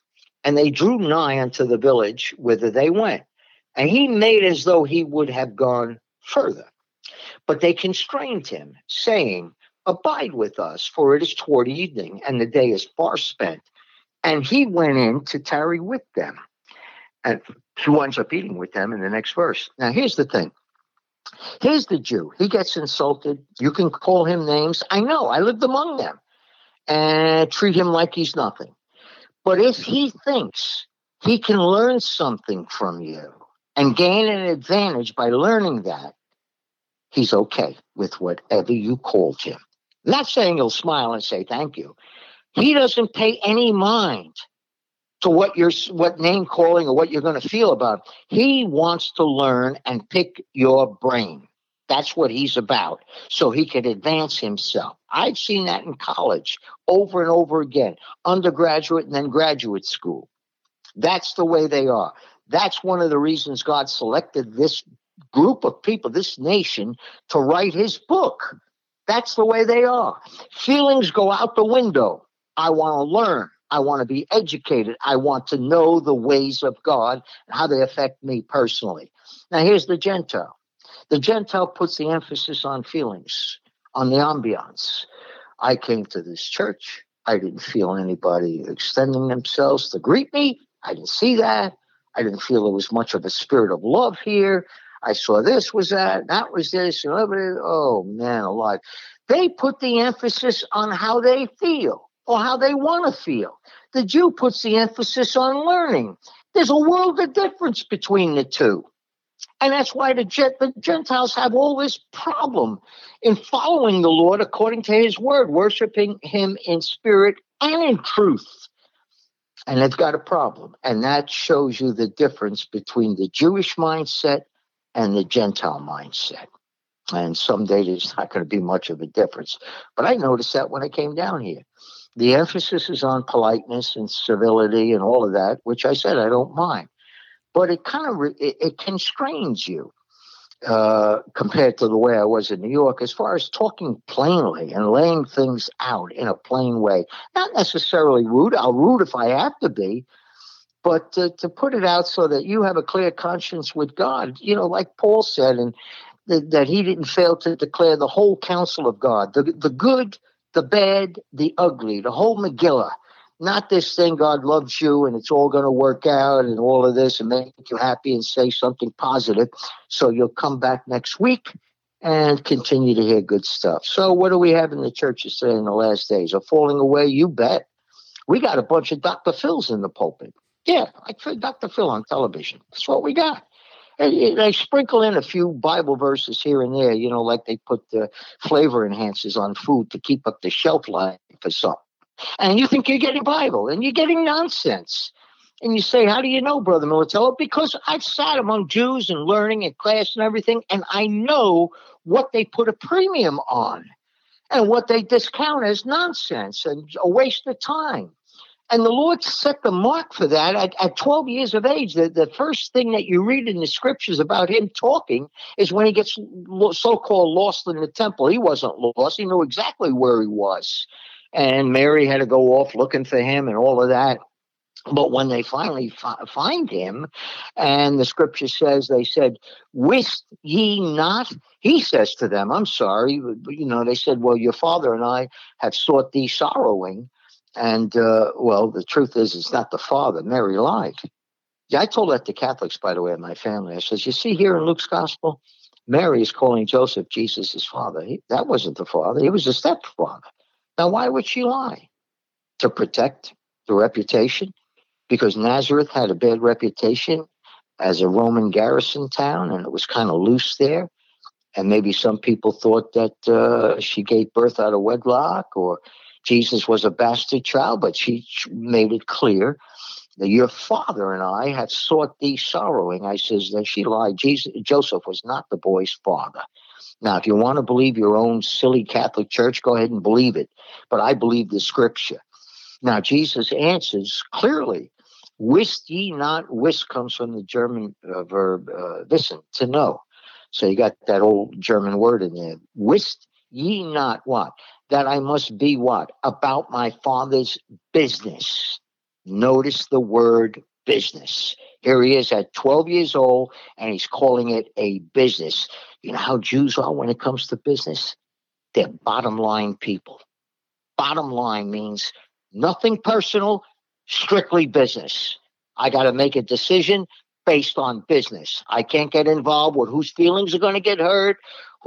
and they drew nigh unto the village whither they went. And he made as though he would have gone further. But they constrained him, saying, Abide with us, for it is toward evening, and the day is far spent. And he went in to tarry with them. And he winds up eating with them in the next verse. Now, here's the thing. Here's the Jew. He gets insulted. You can call him names. I know. I lived among them. And treat him like he's nothing. But if he thinks he can learn something from you and gain an advantage by learning that, he's okay with whatever you called him. I'm not saying he'll smile and say thank you. He doesn't pay any mind to what you're what name calling or what you're going to feel about. He wants to learn and pick your brain. That's what he's about. So he can advance himself. I've seen that in college over and over again, undergraduate and then graduate school. That's the way they are. That's one of the reasons God selected this group of people, this nation, to write his book. That's the way they are. Feelings go out the window. I want to learn. I want to be educated. I want to know the ways of God and how they affect me personally. Now, here's the Gentile the Gentile puts the emphasis on feelings, on the ambiance. I came to this church. I didn't feel anybody extending themselves to greet me. I didn't see that. I didn't feel there was much of a spirit of love here. I saw this was that, that was this. Oh man, alive. They put the emphasis on how they feel or how they want to feel. The Jew puts the emphasis on learning. There's a world of difference between the two. And that's why the, the Gentiles have all this problem in following the Lord according to his word, worshiping him in spirit and in truth. And they've got a problem. And that shows you the difference between the Jewish mindset and the Gentile mindset. And someday there's not going to be much of a difference. But I noticed that when I came down here. The emphasis is on politeness and civility and all of that, which I said I don't mind but it kind of it, it constrains you uh, compared to the way I was in New York, as far as talking plainly and laying things out in a plain way. Not necessarily rude. I'll rude if I have to be, but to, to put it out so that you have a clear conscience with God. You know, like Paul said, and th- that he didn't fail to declare the whole counsel of God, the the good, the bad, the ugly, the whole Megillah not this thing God loves you and it's all going to work out and all of this and make you happy and say something positive. So you'll come back next week and continue to hear good stuff. So what do we have in the churches today in the last days? Are falling away? You bet. We got a bunch of Dr. Phils in the pulpit. Yeah, like Dr. Phil on television. That's what we got. And they sprinkle in a few Bible verses here and there, you know, like they put the flavor enhancers on food to keep up the shelf life for something. And you think you're getting Bible, and you're getting nonsense. And you say, How do you know, Brother Militello? Because I've sat among Jews and learning and class and everything, and I know what they put a premium on and what they discount as nonsense and a waste of time. And the Lord set the mark for that at, at 12 years of age. The, the first thing that you read in the scriptures about him talking is when he gets so called lost in the temple. He wasn't lost, he knew exactly where he was. And Mary had to go off looking for him and all of that. But when they finally fi- find him, and the scripture says, they said, Wist ye not? He says to them, I'm sorry. You know, they said, Well, your father and I have sought thee sorrowing. And, uh, well, the truth is, it's not the father. Mary lied. Yeah, I told that to Catholics, by the way, in my family. I says, You see here in Luke's gospel, Mary is calling Joseph Jesus' father. He, that wasn't the father, he was a stepfather. Now, why would she lie? To protect the reputation? because Nazareth had a bad reputation as a Roman garrison town and it was kind of loose there. And maybe some people thought that uh, she gave birth out of wedlock or Jesus was a bastard child, but she made it clear that your father and I have sought thee sorrowing. I says that she lied. Jesus, Joseph was not the boy's father. Now, if you want to believe your own silly Catholic Church, go ahead and believe it. But I believe the scripture. Now, Jesus answers clearly Wist ye not? Wist comes from the German uh, verb uh, wissen, to know. So you got that old German word in there. Wist ye not what? That I must be what? About my father's business. Notice the word business. Here he is at 12 years old and he's calling it a business. You know how Jews are when it comes to business? They're bottom line people. Bottom line means nothing personal, strictly business. I got to make a decision based on business. I can't get involved with whose feelings are going to get hurt,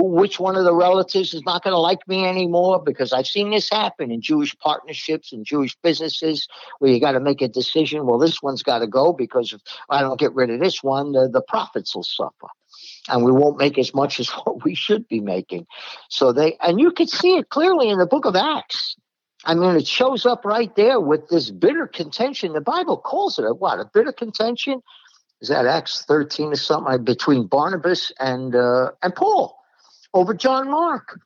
which one of the relatives is not going to like me anymore because I've seen this happen in Jewish partnerships and Jewish businesses where you got to make a decision. Well, this one's got to go because if I don't get rid of this one, the, the profits will suffer. And we won't make as much as what we should be making. So they, and you can see it clearly in the book of Acts. I mean, it shows up right there with this bitter contention. The Bible calls it a what? A bitter contention? Is that Acts 13 or something between Barnabas and uh, and Paul over John Mark?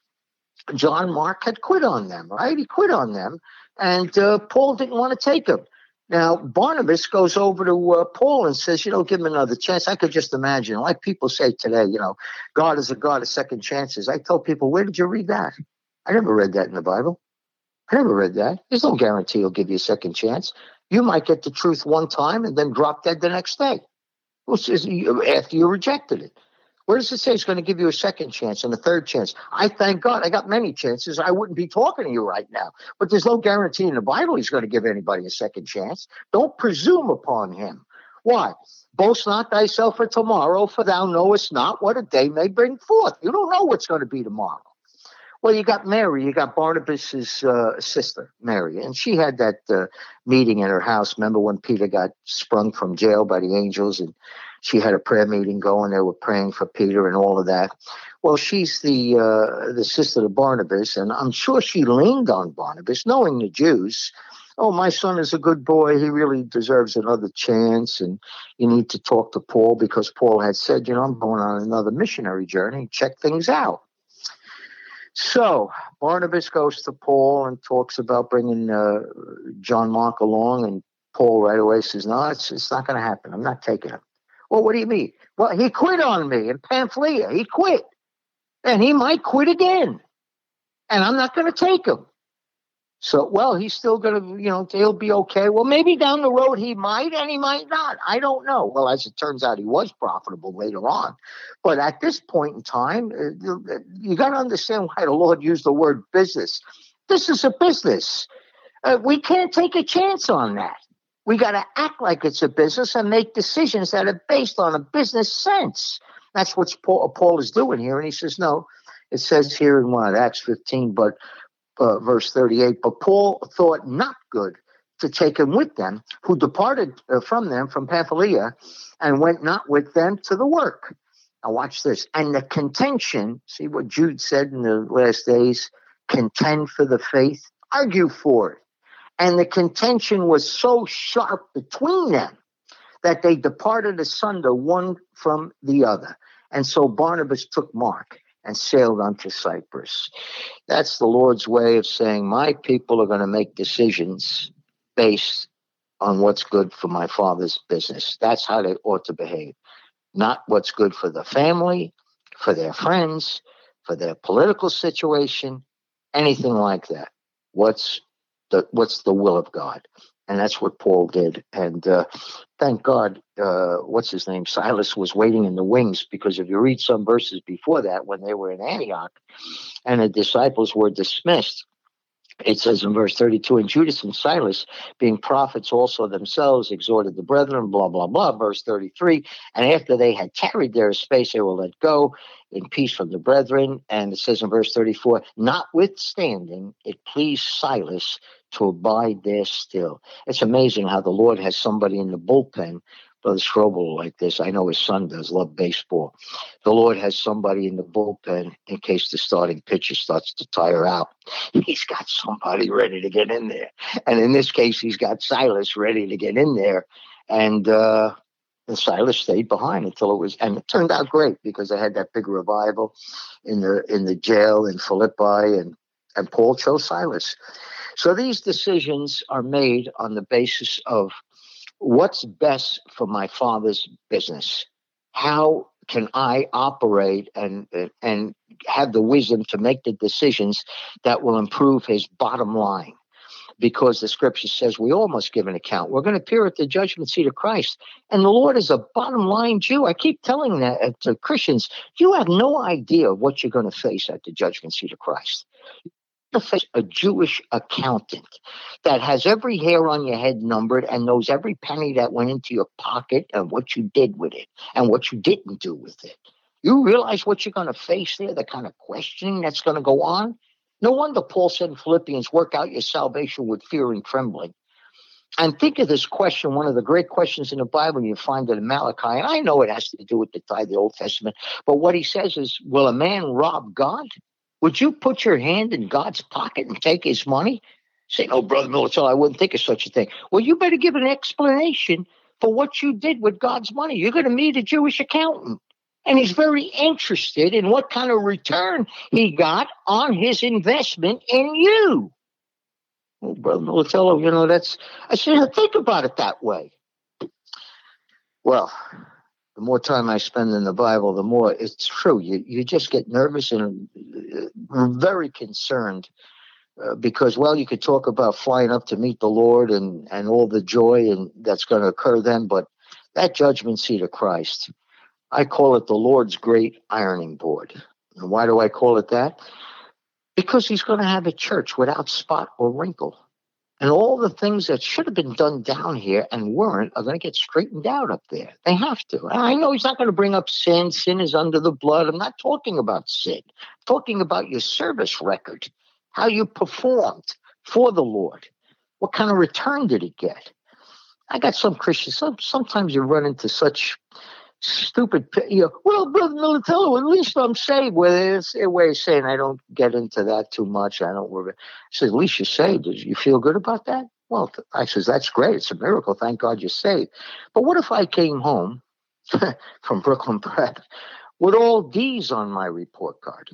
John Mark had quit on them, right? He quit on them, and uh, Paul didn't want to take him. Now Barnabas goes over to uh, Paul and says, "You know, give him another chance." I could just imagine, like people say today, you know, God is a God of second chances. I tell people, "Where did you read that?" I never read that in the Bible. I never read that. There's no guarantee he'll give you a second chance. You might get the truth one time and then drop dead the next day. After you rejected it. Where does it say it's going to give you a second chance and a third chance? I thank God I got many chances. I wouldn't be talking to you right now. But there's no guarantee in the Bible he's going to give anybody a second chance. Don't presume upon him. Why? Boast not thyself for tomorrow, for thou knowest not what a day may bring forth. You don't know what's going to be tomorrow. Well, you got Mary, you got Barnabas's uh, sister, Mary, and she had that uh, meeting in her house. Remember when Peter got sprung from jail by the angels, and she had a prayer meeting going. They were praying for Peter and all of that. Well, she's the uh, the sister of Barnabas, and I'm sure she leaned on Barnabas, knowing the Jews. Oh, my son is a good boy. He really deserves another chance, and you need to talk to Paul because Paul had said, you know, I'm going on another missionary journey. Check things out. So Barnabas goes to Paul and talks about bringing uh, John Mark along, and Paul right away says, "No, it's it's not going to happen. I'm not taking him." Well, what do you mean? Well, he quit on me in Pamphylia. He quit, and he might quit again, and I'm not going to take him. So, well, he's still going to, you know, he'll be okay. Well, maybe down the road he might and he might not. I don't know. Well, as it turns out, he was profitable later on. But at this point in time, uh, you got to understand why the Lord used the word business. This is a business. Uh, we can't take a chance on that. We got to act like it's a business and make decisions that are based on a business sense. That's what Paul, Paul is doing here. And he says, no, it says here in what, Acts 15, but uh, verse 38. But Paul thought not good to take him with them, who departed uh, from them from Pamphylia and went not with them to the work. Now, watch this. And the contention, see what Jude said in the last days contend for the faith, argue for it. And the contention was so sharp between them that they departed asunder one from the other. And so Barnabas took Mark and sailed unto Cyprus. That's the Lord's way of saying, My people are going to make decisions based on what's good for my father's business. That's how they ought to behave, not what's good for the family, for their friends, for their political situation, anything like that. What's the what's the will of God? And that's what Paul did. And uh, thank God, uh, what's his name? Silas was waiting in the wings because if you read some verses before that, when they were in Antioch and the disciples were dismissed, it says in verse 32 and judas and silas being prophets also themselves exhorted the brethren blah blah blah verse 33 and after they had tarried there a space they were let go in peace from the brethren. And it says in verse 34 notwithstanding it pleased silas to abide there still. It's amazing how the lord has somebody in the bullpen Brother Strobel like this. I know his son does, love baseball. The Lord has somebody in the bullpen in case the starting pitcher starts to tire out. He's got somebody ready to get in there. And in this case, he's got Silas ready to get in there. And uh and Silas stayed behind until it was, and it turned out great because they had that big revival in the in the jail in Philippi, and and Paul chose Silas. So these decisions are made on the basis of what's best for my father's business? How can I operate and and have the wisdom to make the decisions that will improve his bottom line? Because the scripture says we all must give an account. We're going to appear at the judgment seat of Christ. And the Lord is a bottom line Jew. I keep telling that uh, to Christians, you have no idea what you're going to face at the judgment seat of Christ face a Jewish accountant that has every hair on your head numbered and knows every penny that went into your pocket and what you did with it and what you didn't do with it. You realize what you're going to face there, the kind of questioning that's going to go on? No wonder Paul said in Philippians, work out your salvation with fear and trembling. And think of this question, one of the great questions in the Bible, you find it in Malachi. And I know it has to do with the tithe, the Old Testament, but what he says is, Will a man rob God? Would you put your hand in God's pocket and take his money? Say, no, Brother Militello, I wouldn't think of such a thing. Well, you better give an explanation for what you did with God's money. You're going to meet a Jewish accountant, and he's very interested in what kind of return he got on his investment in you. Well, Brother Militello, you know, that's, I said, think about it that way. Well, the more time I spend in the Bible, the more it's true. You you just get nervous and uh, very concerned uh, because well, you could talk about flying up to meet the Lord and and all the joy and that's going to occur then, but that judgment seat of Christ, I call it the Lord's great ironing board. And why do I call it that? Because He's going to have a church without spot or wrinkle. And all the things that should have been done down here and weren't are going to get straightened out up there. They have to. I know he's not going to bring up sin. Sin is under the blood. I'm not talking about sin. I'm talking about your service record, how you performed for the Lord. What kind of return did it get? I got some Christians. Some, sometimes you run into such stupid, you know, well, Brother Militello, at least I'm saved. Well, it's a way of saying I don't get into that too much. I don't worry. I said, at least you're saved. Did you feel good about that? Well, I says, that's great. It's a miracle. Thank God you're saved. But what if I came home from Brooklyn Prep with all D's on my report card?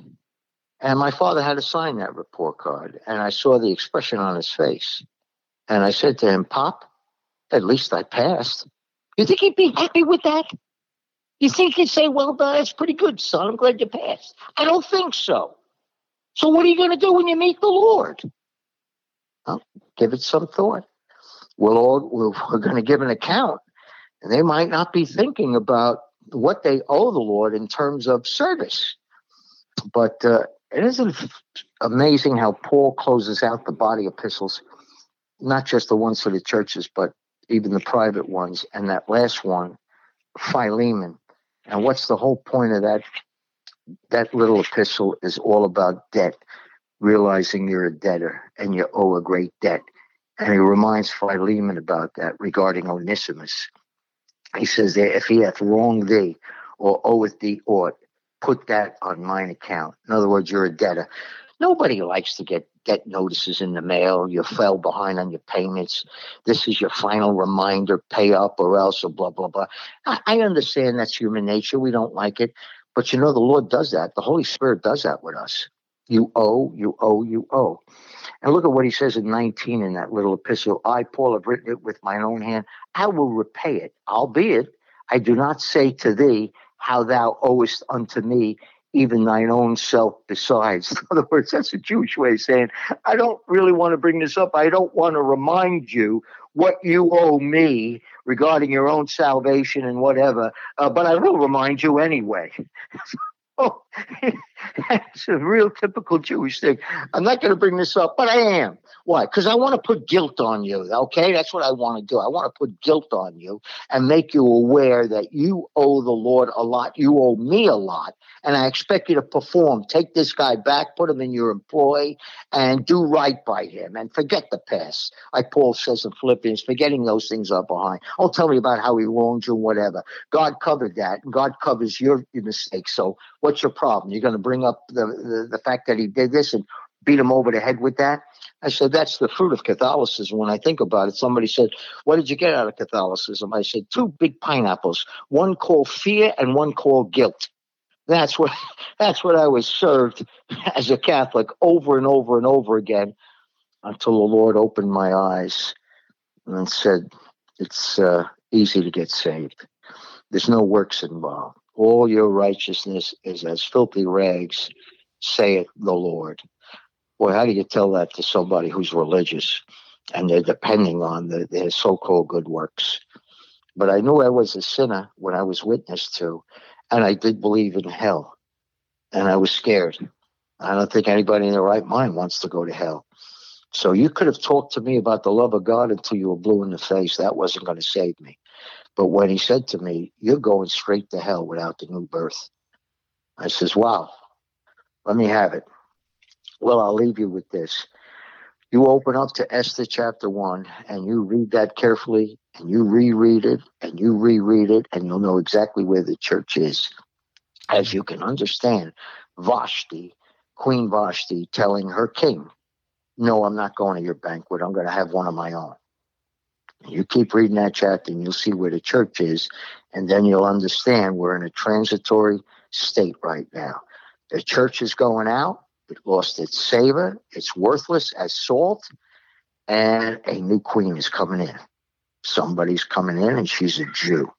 And my father had to sign that report card. And I saw the expression on his face. And I said to him, Pop, at least I passed. You think he'd be happy with that? You think he'd say, well, that's pretty good, son. I'm glad you passed. I don't think so. So what are you going to do when you meet the Lord? Well, give it some thought. We'll all, we're going to give an account, and they might not be thinking about what they owe the Lord in terms of service. But uh, it isn't amazing how Paul closes out the body epistles, not just the ones for the churches, but even the private ones. And that last one, Philemon, and what's the whole point of that? That little epistle is all about debt, realizing you're a debtor and you owe a great debt. And he reminds Philemon about that regarding Onesimus. He says if he hath wronged thee or oweth thee aught, put that on mine account. In other words, you're a debtor. Nobody likes to get get notices in the mail. You fell behind on your payments. This is your final reminder: pay up or else, or blah blah blah. I, I understand that's human nature. We don't like it, but you know the Lord does that. The Holy Spirit does that with us. You owe, you owe, you owe. And look at what he says in 19 in that little epistle. I, Paul, have written it with mine own hand. I will repay it, albeit I do not say to thee how thou owest unto me even thine own self besides. In other words, that's a Jewish way of saying, I don't really want to bring this up. I don't want to remind you what you owe me regarding your own salvation and whatever, uh, but I will remind you anyway. oh, it's a real typical Jewish thing. I'm not going to bring this up, but I am. Why? Because I want to put guilt on you. Okay, that's what I want to do. I want to put guilt on you and make you aware that you owe the Lord a lot. You owe me a lot, and I expect you to perform. Take this guy back, put him in your employ, and do right by him, and forget the past. Like Paul says in Philippians, forgetting those things are behind. I'll tell me about how he wronged you, whatever. God covered that. God covers your mistakes. So what's your problem? You're going to bring up the, the the fact that he did this and beat him over the head with that? I said, that's the fruit of Catholicism. When I think about it, somebody said, what did you get out of Catholicism? I said, two big pineapples, one called fear and one called guilt. That's what, that's what I was served as a Catholic over and over and over again until the Lord opened my eyes and said, it's uh, easy to get saved. There's no works involved. All your righteousness is as filthy rags, saith the Lord. Boy, how do you tell that to somebody who's religious and they're depending on the, their so called good works? But I knew I was a sinner when I was witnessed to, and I did believe in hell. And I was scared. I don't think anybody in their right mind wants to go to hell. So you could have talked to me about the love of God until you were blue in the face. That wasn't going to save me. But when he said to me, You're going straight to hell without the new birth, I says, Wow, let me have it. Well, I'll leave you with this. You open up to Esther chapter 1 and you read that carefully and you reread it and you reread it and you'll know exactly where the church is. As you can understand, Vashti, Queen Vashti, telling her king, No, I'm not going to your banquet. I'm going to have one of my own. You keep reading that chapter and you'll see where the church is, and then you'll understand we're in a transitory state right now. The church is going out, it lost its savor. It's worthless as salt. And a new queen is coming in. Somebody's coming in, and she's a Jew.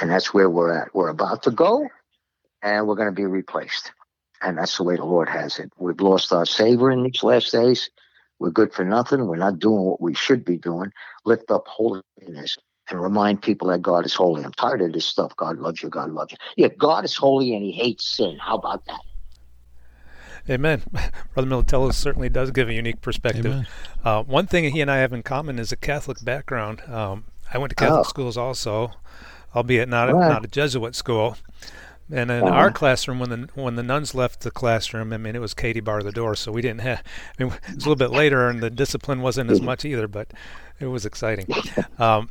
And that's where we're at. We're about to go, and we're going to be replaced. And that's the way the Lord has it. We've lost our savor in these last days. We're good for nothing. We're not doing what we should be doing. Lift up holiness and remind people that God is holy. I'm tired of this stuff. God loves you. God loves you. Yeah, God is holy and he hates sin. How about that? Amen. Brother Militello certainly does give a unique perspective. Uh, one thing he and I have in common is a Catholic background. Um, I went to Catholic oh. schools also, albeit not a, not a Jesuit school. And in uh-huh. our classroom, when the when the nuns left the classroom, I mean, it was Katie bar the door, so we didn't have. I mean, it was a little bit later, and the discipline wasn't as much either, but it was exciting. Um,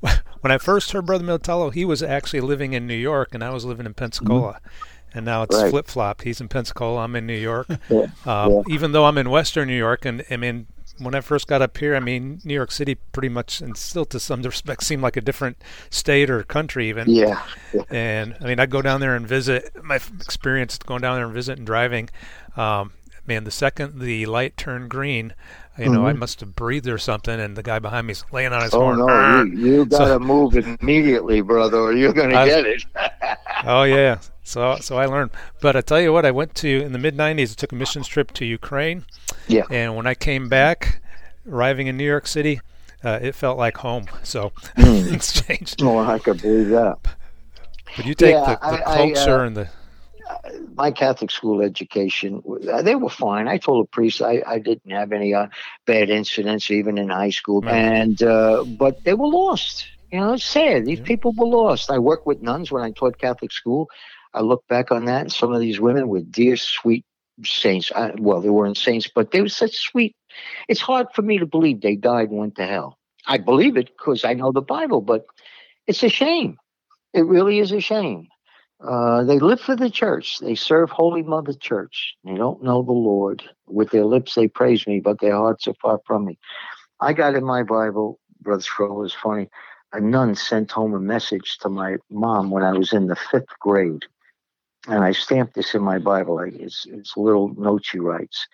when I first heard Brother Militello, he was actually living in New York, and I was living in Pensacola. Mm-hmm and now it's right. flip flop. He's in Pensacola. I'm in New York. yeah. Um, yeah. Even though I'm in Western New York, and I mean, when I first got up here, I mean, New York City pretty much, and still to some respect, seemed like a different state or country even. Yeah. And I mean, I'd go down there and visit. My experience going down there and visit and driving, um, man, the second the light turned green, you know, mm-hmm. I must have breathed or something, and the guy behind me's laying on his oh, horn. Oh no, you, you got to so, move immediately, brother, or you're going to get it. oh yeah, so so I learned. But I tell you what, I went to in the mid '90s. I took a missions trip to Ukraine. Yeah. And when I came back, arriving in New York City, uh, it felt like home. So mm. things changed. Oh, I could believe that. But you take yeah, the, the I, culture I, uh, and the my Catholic school education, uh, they were fine. I told the priest I, I didn't have any uh, bad incidents, even in high school. Right. And uh, but they were lost. You know, it's sad. These yeah. people were lost. I worked with nuns when I taught Catholic school. I look back on that, and some of these women were dear, sweet saints. I, well, they weren't saints, but they were such sweet. It's hard for me to believe they died and went to hell. I believe it because I know the Bible, but it's a shame. It really is a shame Uh, they live for the church. They serve Holy Mother Church. They don't know the Lord. With their lips, they praise me, but their hearts are far from me. I got in my Bible, Brother Strobel, is funny. A nun sent home a message to my mom when I was in the fifth grade. And I stamped this in my Bible. It's, it's a little note she writes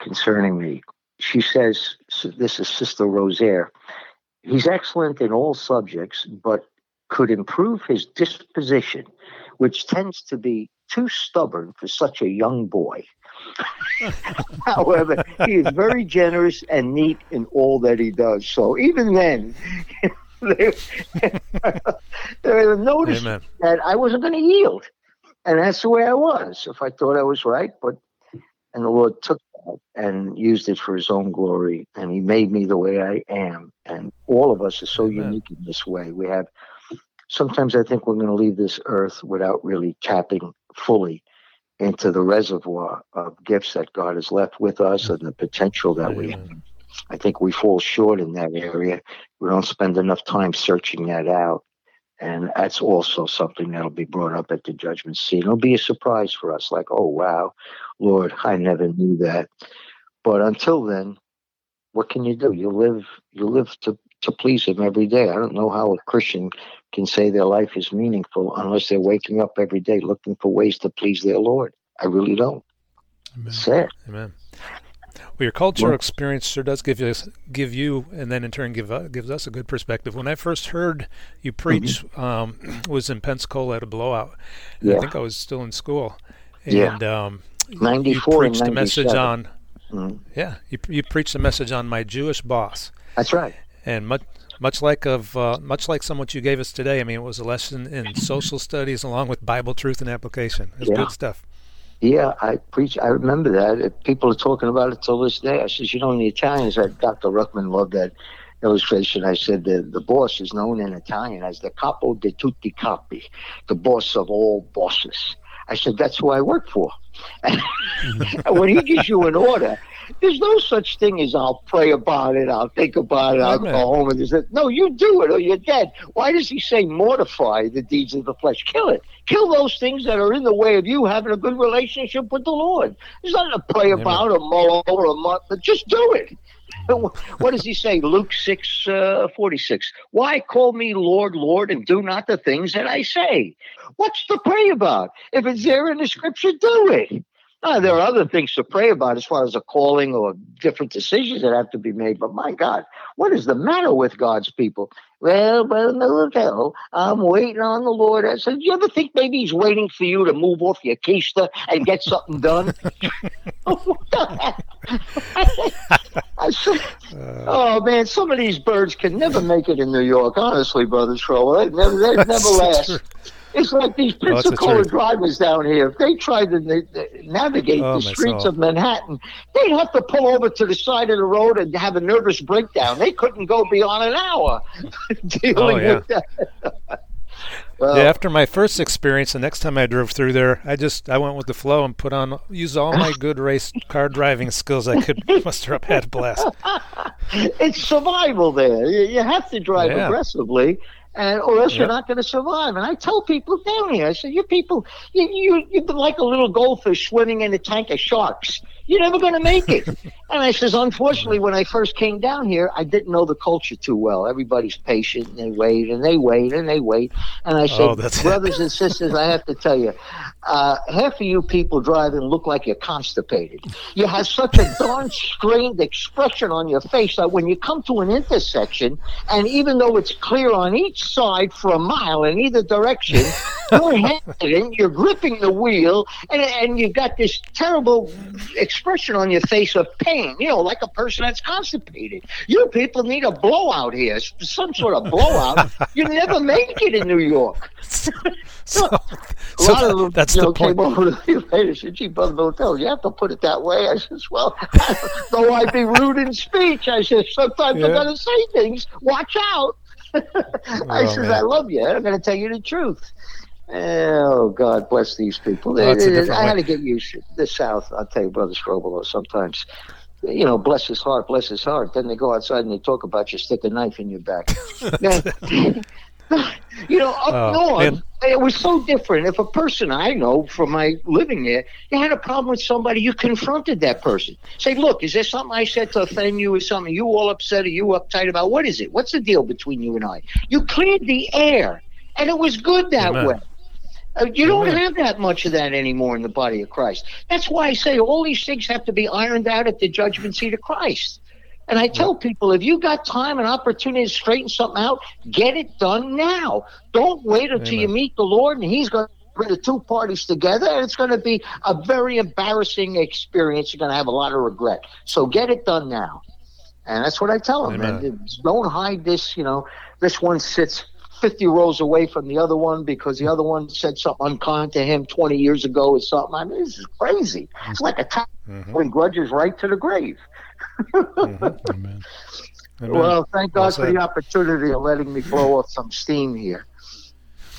concerning me. She says, This is Sister Rosaire. He's excellent in all subjects, but could improve his disposition, which tends to be too stubborn for such a young boy. However, he is very generous and neat in all that he does. So even then, they, they noticed Amen. that I wasn't going to yield. And that's the way I was. If I thought I was right, but and the Lord took that and used it for his own glory. And he made me the way I am. And all of us are so Amen. unique in this way. We have sometimes I think we're going to leave this earth without really tapping fully into the reservoir of gifts that God has left with us and the potential that we have. I think we fall short in that area. We don't spend enough time searching that out. And that's also something that'll be brought up at the judgment seat. It'll be a surprise for us, like, oh, wow, Lord, I never knew that. But until then, what can you do? You live, you live to, to please Him every day. I don't know how a Christian can say their life is meaningful unless they're waking up every day looking for ways to please their Lord. I really don't. Amen. That's Amen. Well, your cultural experience sure does give you, give you, and then in turn give uh, gives us a good perspective. When I first heard you preach, mm-hmm. um, was in Pensacola at a blowout. Yeah. I think I was still in school, and yeah. um, you preached a message on. Mm-hmm. Yeah, you you preached a message on my Jewish boss. That's right. And much much like of uh, much like some what you gave us today. I mean, it was a lesson in social studies along with Bible truth and application. It's yeah. good stuff. Yeah, I preach. I remember that. People are talking about it till this day. I says, you know, in the Italians, Dr. Ruckman loved that illustration. I said the the boss is known in Italian as the capo di tutti capi, the boss of all bosses. I said that's who I work for. and when he gives you an order, there's no such thing as I'll pray about it, I'll think about it, I'll go home and this. No, you do it or you're dead. Why does he say mortify the deeds of the flesh? Kill it. Kill those things that are in the way of you having a good relationship with the Lord. There's nothing to pray Amen. about or mull over or month, but just do it. what does he say? Luke 6 uh, 46. Why call me Lord, Lord, and do not the things that I say? What's to pray about? If it's there in the scripture, do it. Uh, there are other things to pray about as far as a calling or different decisions that have to be made. But my God, what is the matter with God's people? Well, well, no, no, I'm waiting on the Lord. I said, Do you ever think maybe He's waiting for you to move off your keister and get something done? I said, oh man, some of these birds can never make it in New York. Honestly, brother Schroer, they never, they never last. It's like these oh, Pensacola drivers down here. If they tried to navigate oh, the streets soul. of Manhattan, they'd have to pull over to the side of the road and have a nervous breakdown. They couldn't go beyond an hour dealing oh, yeah. with that. Well, yeah, after my first experience, the next time I drove through there, I just I went with the flow and put on used all my good race car driving skills I could muster up. Had a blast. it's survival there. You have to drive yeah. aggressively, and or else yep. you're not going to survive. And I tell people down here, I say, you people, you you been like a little goldfish swimming in a tank of sharks. You're never going to make it. and I says, unfortunately, when I first came down here, I didn't know the culture too well. Everybody's patient and they wait and they wait and they wait. And I said, oh, brothers and sisters, I have to tell you, uh, half of you people driving look like you're constipated. You have such a darn strained expression on your face that when you come to an intersection, and even though it's clear on each side for a mile in either direction, you're hesitant, you're gripping the wheel, and, and you've got this terrible expression on your face of pain, you know, like a person that's constipated. You people need a blowout here, some sort of blowout. you never make it in New York. so, so, a lot of them, that's the point. came over to me later. Said, "Gee, brother Motel, you have to put it that way." I says, "Well, though I be rude in speech, I said sometimes yeah. I'm going to say things. Watch out." I oh, says, man. "I love you. I'm going to tell you the truth." Oh, God bless these people. Oh, I had to get used to the South. I'll tell you, Brother Strobel, sometimes, you know, bless his heart, bless his heart. Then they go outside and they talk about you, stick a knife in your back. You know, up uh, north, it was so different. If a person I know from my living there, you had a problem with somebody, you confronted that person. Say, look, is there something I said to offend you? or something you all upset or you uptight about? What is it? What's the deal between you and I? You cleared the air, and it was good that Amen. way. Uh, you don't have that much of that anymore in the body of Christ. That's why I say all these things have to be ironed out at the judgment seat of Christ. And I tell people, if you got time and opportunity to straighten something out, get it done now. Don't wait until Amen. you meet the Lord and He's going to bring the two parties together, and it's going to be a very embarrassing experience. You're going to have a lot of regret. So get it done now. And that's what I tell them. Don't hide this. You know, this one sits 50 rows away from the other one because the other one said something unkind to him 20 years ago or something. I mean, this is crazy. It's like a time mm-hmm. grudges right to the grave. mm-hmm. Amen. Amen. Well, thank God well for the opportunity of letting me blow off some steam here.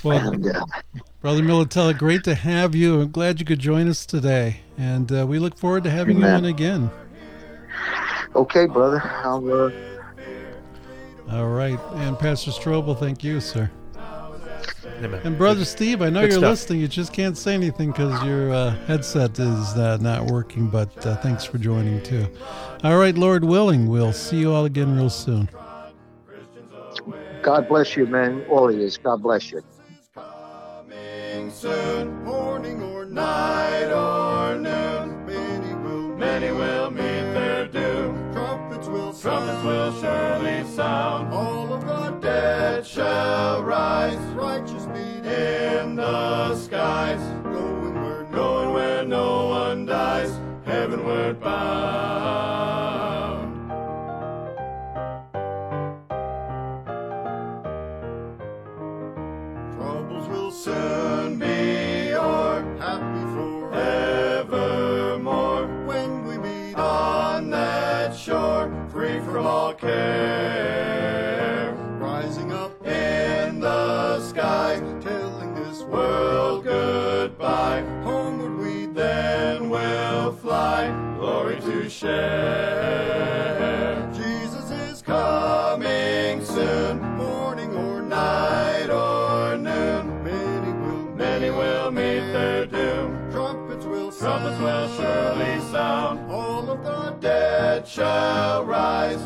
Well, and, uh, Brother Militella, great to have you. I'm glad you could join us today, and uh, we look forward to having Amen. you on again. Okay, brother. I'll uh, all right. And Pastor Strobel, thank you, sir. Amen. And Brother Steve, I know Good you're stuff. listening. You just can't say anything because your uh, headset is uh, not working, but uh, thanks for joining too. All right, Lord willing, we'll see you all again real soon. God bless you, man. All of you. God bless you. Shall rise. Share. Jesus is coming soon, morning or night or noon. Many will, many will meet their doom. Trumpets will sound, trumpets will surely sound. All of the dead shall rise.